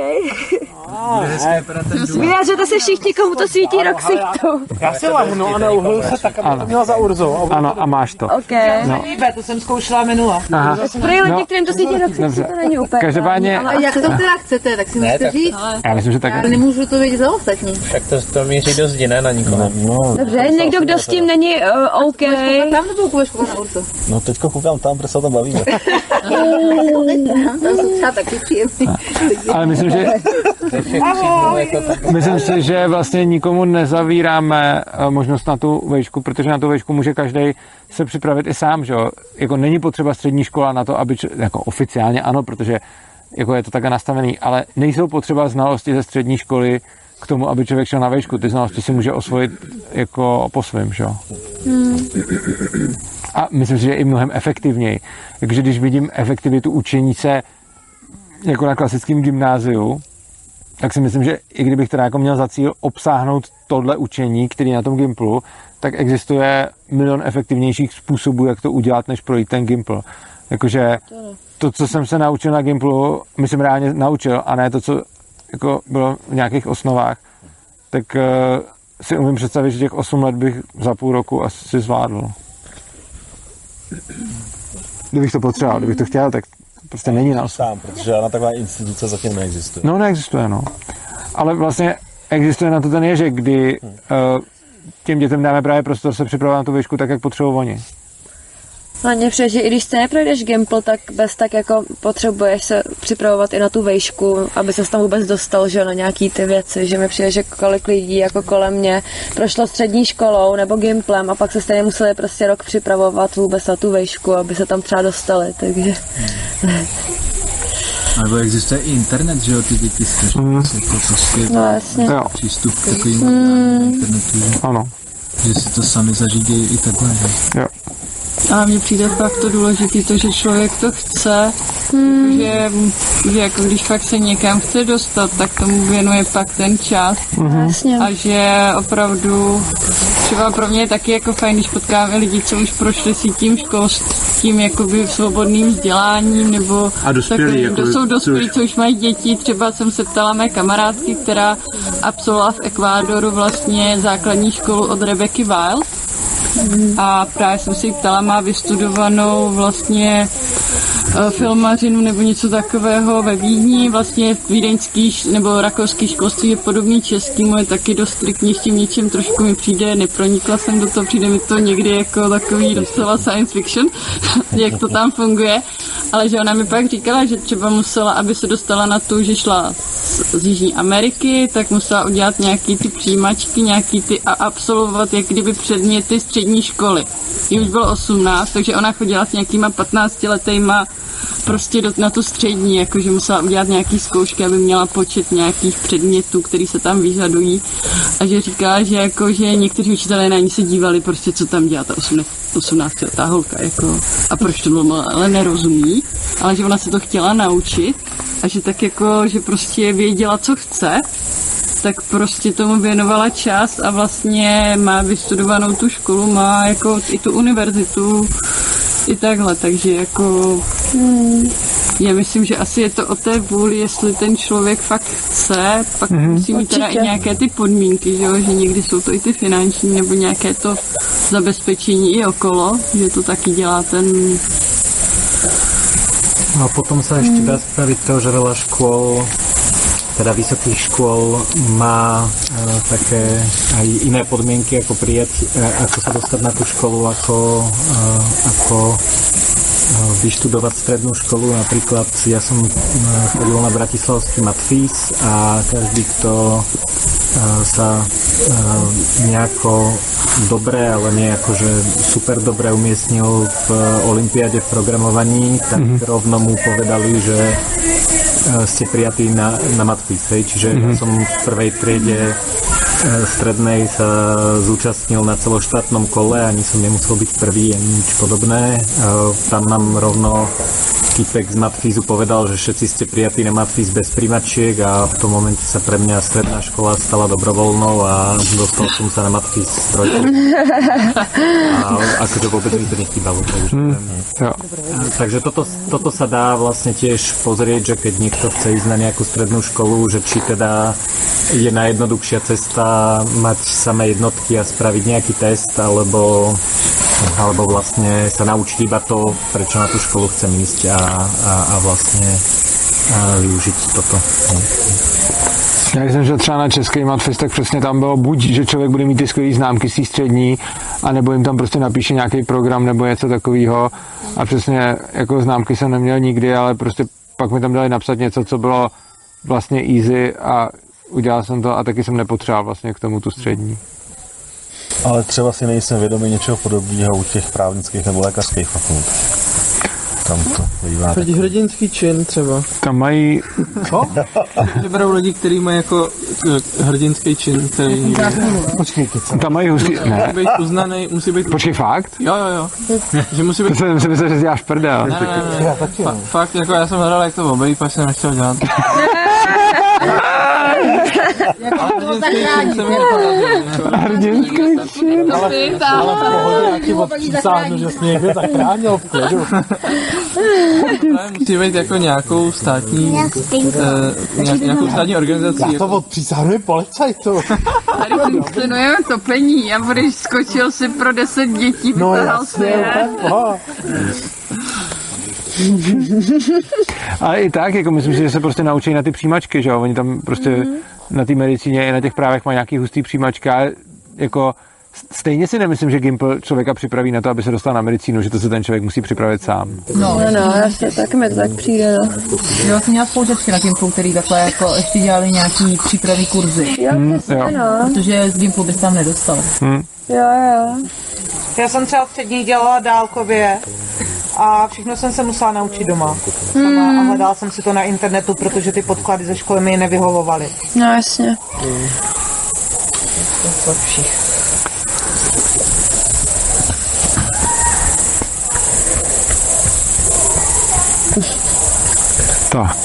Vyjádřete se všichni, komu to svítí rok ksichtu. Já si lehnu a neuhlu se tak, aby to měla za Urzou. Ano, a máš to. OK. No. To jsem zkoušela minula. Aha. Pro lidi, No, kterým to svítí dobře. to není úplně. Každopádně- jak to teda chcete, tak si můžete tak- říct. Já myslím, že tak. Já nemůžu to vědět za ostatní. Tak to, to míří do zdi, ne na nikoho. No, Dobře, někdo, kdo s tím není uh, OK. Tam nebo koukat na Urzu? no teďko koukám tam, protože se o tom bavíme. Tam jsou třeba taky příjemný. Ale myslím, že Myslím si, že vlastně nikomu nezavíráme eh, možnost na tu vejšku, protože na tu vejšku může každý se připravit i sám, že jo. Jako není potřeba střední škola na to, aby, č- jako oficiálně ano, protože jako je to takhle nastavený, ale nejsou potřeba znalosti ze střední školy k tomu, aby člověk šel na vejšku. Ty znalosti si může osvojit jako po svým, že jo. A myslím si, že i mnohem efektivněji. Takže když vidím efektivitu učení se jako na klasickém gymnáziu, tak si myslím, že i kdybych teda jako měl za cíl obsáhnout tohle učení, který je na tom Gimplu, tak existuje milion efektivnějších způsobů, jak to udělat, než projít ten Gimpl. Jakože to, co jsem se naučil na Gimplu, myslím reálně naučil, a ne to, co jako bylo v nějakých osnovách, tak uh, si umím představit, že těch 8 let bych za půl roku asi zvládl. Kdybych to potřeboval, kdybych to chtěl, tak prostě není na Sám, protože žádná taková instituce zatím neexistuje. No, neexistuje, no. Ale vlastně existuje na to ten ježek, kdy uh, těm dětem dáme právě prostor se připravovat na tu výšku tak, jak potřebují oni. Hlavně přijde, že i když ty neprojdeš Gimple, tak bez tak jako potřebuješ se připravovat i na tu vejšku, aby se tam vůbec dostal, že jo, na nějaký ty věci, že mi přijde, že kolik lidí jako kolem mě prošlo střední školou nebo Gimplem a pak se stejně museli prostě rok připravovat vůbec na tu vejšku, aby se tam třeba dostali, takže... Nebo existuje i internet, že jo, ty děti si mm. to prostě No, jasně. Jo. přístup k takovým Mm. internetu, že? Ano. že si to sami zařídí i takhle, že? Jo. A mně přijde fakt to důležité, to, že člověk to chce, Hmm. že, že jako když fakt se někam chce dostat, tak tomu věnuje pak ten čas. Jasně. A že opravdu třeba pro mě je taky jako fajn, když potkáme lidi, co už prošli si tím školstvím, jakoby svobodným vzděláním, nebo A dospělí, takovým, jakoby, kdo jsou dospělí, co už mají děti. Třeba jsem se ptala mé kamarádky, která absolvovala v Ekvádoru vlastně základní školu od Rebeky Wild. A právě jsem si ptala, má vystudovanou vlastně eh, filmařinu nebo něco takového ve Vídni. Vlastně vídeňský š- nebo rakouský školství je podobný českému, je taky dost striktní s tím něčím, trošku mi přijde, nepronikla jsem do toho, přijde mi to někdy jako takový docela science fiction, jak to tam funguje. Ale že ona mi pak říkala, že třeba musela, aby se dostala na tu, že šla z, Jižní Ameriky, tak musela udělat nějaký ty přijímačky, nějaký ty a absolvovat jak kdyby předměty střední školy. Jí už bylo 18, takže ona chodila s nějakýma 15 letejma prostě do, na tu střední, jakože musela udělat nějaký zkoušky, aby měla počet nějakých předmětů, který se tam vyžadují. A že říká, že jako, že někteří učitelé na ní se dívali prostě, co tam dělá ta 18 letá holka, jako, a proč to bylo, ale nerozumí, ale že ona se to chtěla naučit a že tak jako, že prostě věděla, co chce, tak prostě tomu věnovala čas a vlastně má vystudovanou tu školu, má jako i tu univerzitu, i takhle, takže jako já myslím, že asi je to o té vůli, jestli ten člověk fakt chce, pak Mhm. mm-hmm. musí mít teda i nějaké ty podmínky, že, jo? že někdy jsou to i ty finanční nebo nějaké to zabezpečení i okolo, že to taky dělá ten No a potom sa ešte dá spraviť to, že veľa škôl teda vysokých škôl má e, také aj iné podmienky, ako prijať, e, ako sa dostať na tú školu, ako, e, ako vyštudovať strednú školu. Napríklad ja som e, chodil na Bratislavský matfís a každý, kto e, sa e, nejako dobre, ale nie akože super dobre umiestnil v Olympiáde v programovaní, tak Mhm. rovno mu povedali, že ste prijatí na, na matfís, hej? čiže Mhm. ja som v prvej triede strednej sa zúčastnil na celoštátnom kole, ani som nemusel byť prvý, ani nič podobné. E, Tam nám rovno typek z Matfízu povedal, že všetci ste prijatí na Matfíz bez primačiek a v tom momente sa pre mňa stredná škola stala dobrovoľnou a dostal som sa na Matfíz s trojkou. A akože vôbec mi to nechýbalo. Takže, jo. takže toto, toto sa dá vlastne tiež pozrieť, že keď niekto chce ísť na nejakú strednú školu, že či teda je najjednoduchšia cesta mať samé jednotky a spraviť nejaký test, alebo, alebo vlastne sa naučiť iba to, prečo na tú školu chcem ísť a, a, a vlastne a využiť toto. Já když jsem šel třeba na český matfest, tak přesně tam bylo buď, že člověk bude mít ty skvělé známky z té střední, anebo jim tam prostě napíše nějaký program nebo něco takového. A přesně jako známky jsem neměl nikdy, ale prostě pak mi tam dali napsat něco, co bylo vlastně easy a udělal jsem to a taky jsem nepotřeboval vlastně k tomu tu střední. Ale třeba si nejsem vědomý něčeho podobného u těch právnických nebo lékařských fakult. Tam to bývá. Hrdi, hrdinský čin třeba. Tam mají... Co? Že berou lidi, kteří mají jako eh, hrdinský čin, který... Počkej, Tam mají hustý... Musí Ne. být uznaný, musí být... Počkej, fakt? Jo, jo, jo. Že musí být... To jsem si myslel, že děláš prdel. Ne, ne, ne, ne. Fa- fakt, jako já jsem hledal, jak to obejít, pak jsem nechtěl dělat. Jako. Hrdinský čin. Ale, ale v pohodě, já ti odpřísáhnu, že jsi někde zachránil v klidu. Ale musí být jako nějakou státní, eh, nějak, nějakou státní organizací. Já to odpřísáhnu policajtu. Tady inscenujeme topení a budeš skočil si pro 10 dětí, No jasně. Ale i tak, jako myslím si, že se prostě naučí na ty přijímačky, že jo? Oni tam prostě Mhm. mm-hmm. Na té medicíně i na těch právech mají nějaký hustý přijímačky, ale jako stejně si nemyslím, že Gimple člověka připraví na to, aby se dostal na medicínu, že to se ten člověk musí připravit sám. No, no, no jasně, tak mi to tak přijde, no. Jo, jsem měla spolužačky na Gimplu, který takhle jako ještě dělali nějaký přípravný kurzy. Jo, přesně, jo. no. Protože z Gimplu bys tam nedostal. Hm. Jo, jo. Já jsem třeba střední dělala dálkově a všechno jsem se musela naučit doma. Sama a hledala jsem si to na internetu, protože ty podklady ze školy mi nevyhovovaly. No, jasně. Tak.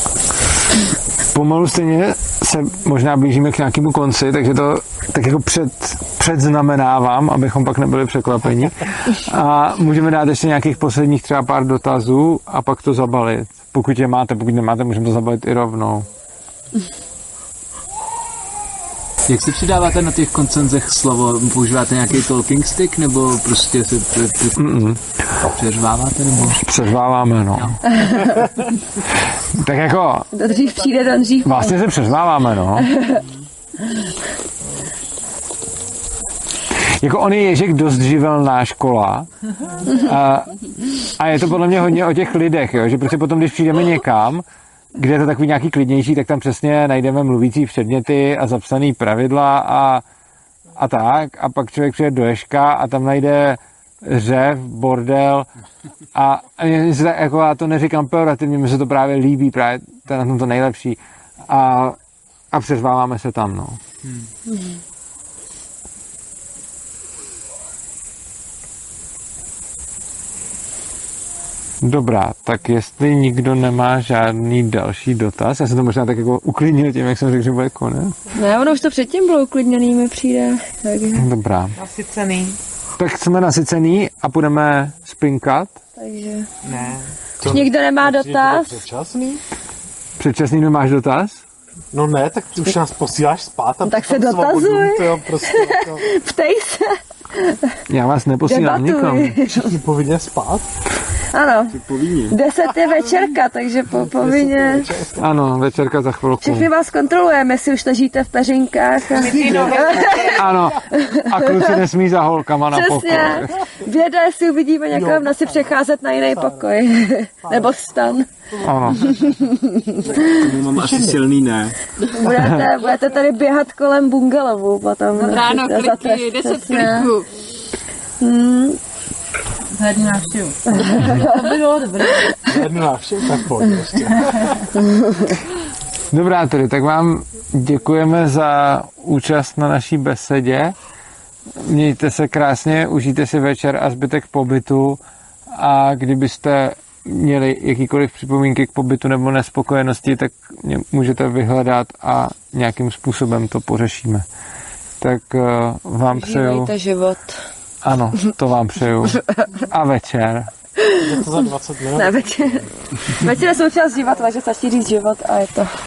Pomalu stejně se možná blížíme k nějakému konci, takže to tak jako před, předznamenávám, abychom pak nebyli překvapeni. A můžeme dát ještě nějakých posledních třeba pár dotazů a pak to zabalit. Pokud je máte, pokud nemáte, můžeme to zabalit i rovnou. Jak si přidáváte na těch koncenzech slovo? Používáte nějaký talking stick, nebo prostě si pře- pře- přeřváváte? Nebo? Přeřváváme, no. tak jako, Kdo dřív přijde, ten dřív. vlastně se přeřváváme, no. Jako on je Ježek dost živelná škola a, a je to podle mě hodně o těch lidech, jo? že prostě potom, když přijdeme někam, kde je to takový nějaký klidnější, tak tam přesně najdeme mluvící předměty a zapsaný pravidla a, a tak. A pak člověk přijde do Ješka a tam najde řev, bordel a, a mě se tak, jako já to neříkám pejorativně, mi se to právě líbí, právě to je na tom to nejlepší. A, a přeřváváme se tam, no. Dobrá, tak jestli nikdo nemá žádný další dotaz, já jsem to možná tak jako uklidnil tím, jak jsem řekl, že bude konec. Ne, ono už to předtím bylo uklidněný, mi přijde. Takže, Dobrá. Nasycený. Tak jsme nasycený a půjdeme spinkat. takže. Ne. Už nikdo nemá dotaz? Předčasný? Předčasný nemáš dotaz? No ne, tak ty už nás posíláš spát a No tak se potom svobodu, dotazuj. to jo, prostě jako, Ptej se. Já vás neposílám nikam. všichni povinně spát. Ano. Deset je večerka, takže po, povinně. Ano, večerka za chvilku. Všechny vás kontrolujeme, jestli už ležíte v peřinkách. A... Ano, a kluci nesmí za holkama na Přesně. pokoj. Věda, jestli uvidíme někoho v noci přecházet na jiný pokoj. Nebo stan. Ano. Tomu mám asi silný ne. Budete, budete tady běhat kolem bungalovu potom. Ráno Za kliky, trest, 10 kliků. Hmm. Hlední návštěvu. to bylo dobré. Jednu návštěvu, tak pojď ještě. Dobrá tedy, tak vám děkujeme za účast na naší besedě. Mějte se krásně, užijte si večer a zbytek pobytu a kdybyste měli jakýkoliv připomínky k pobytu nebo nespokojenosti, tak mě můžete vyhledat a nějakým způsobem to pořešíme. Tak uh, vám přeju... Žívejte život. Ano, to vám přeju. A večer. Je to za 20 minut. Ne, večer. Večer je součást života, takže stačí říct život a je to.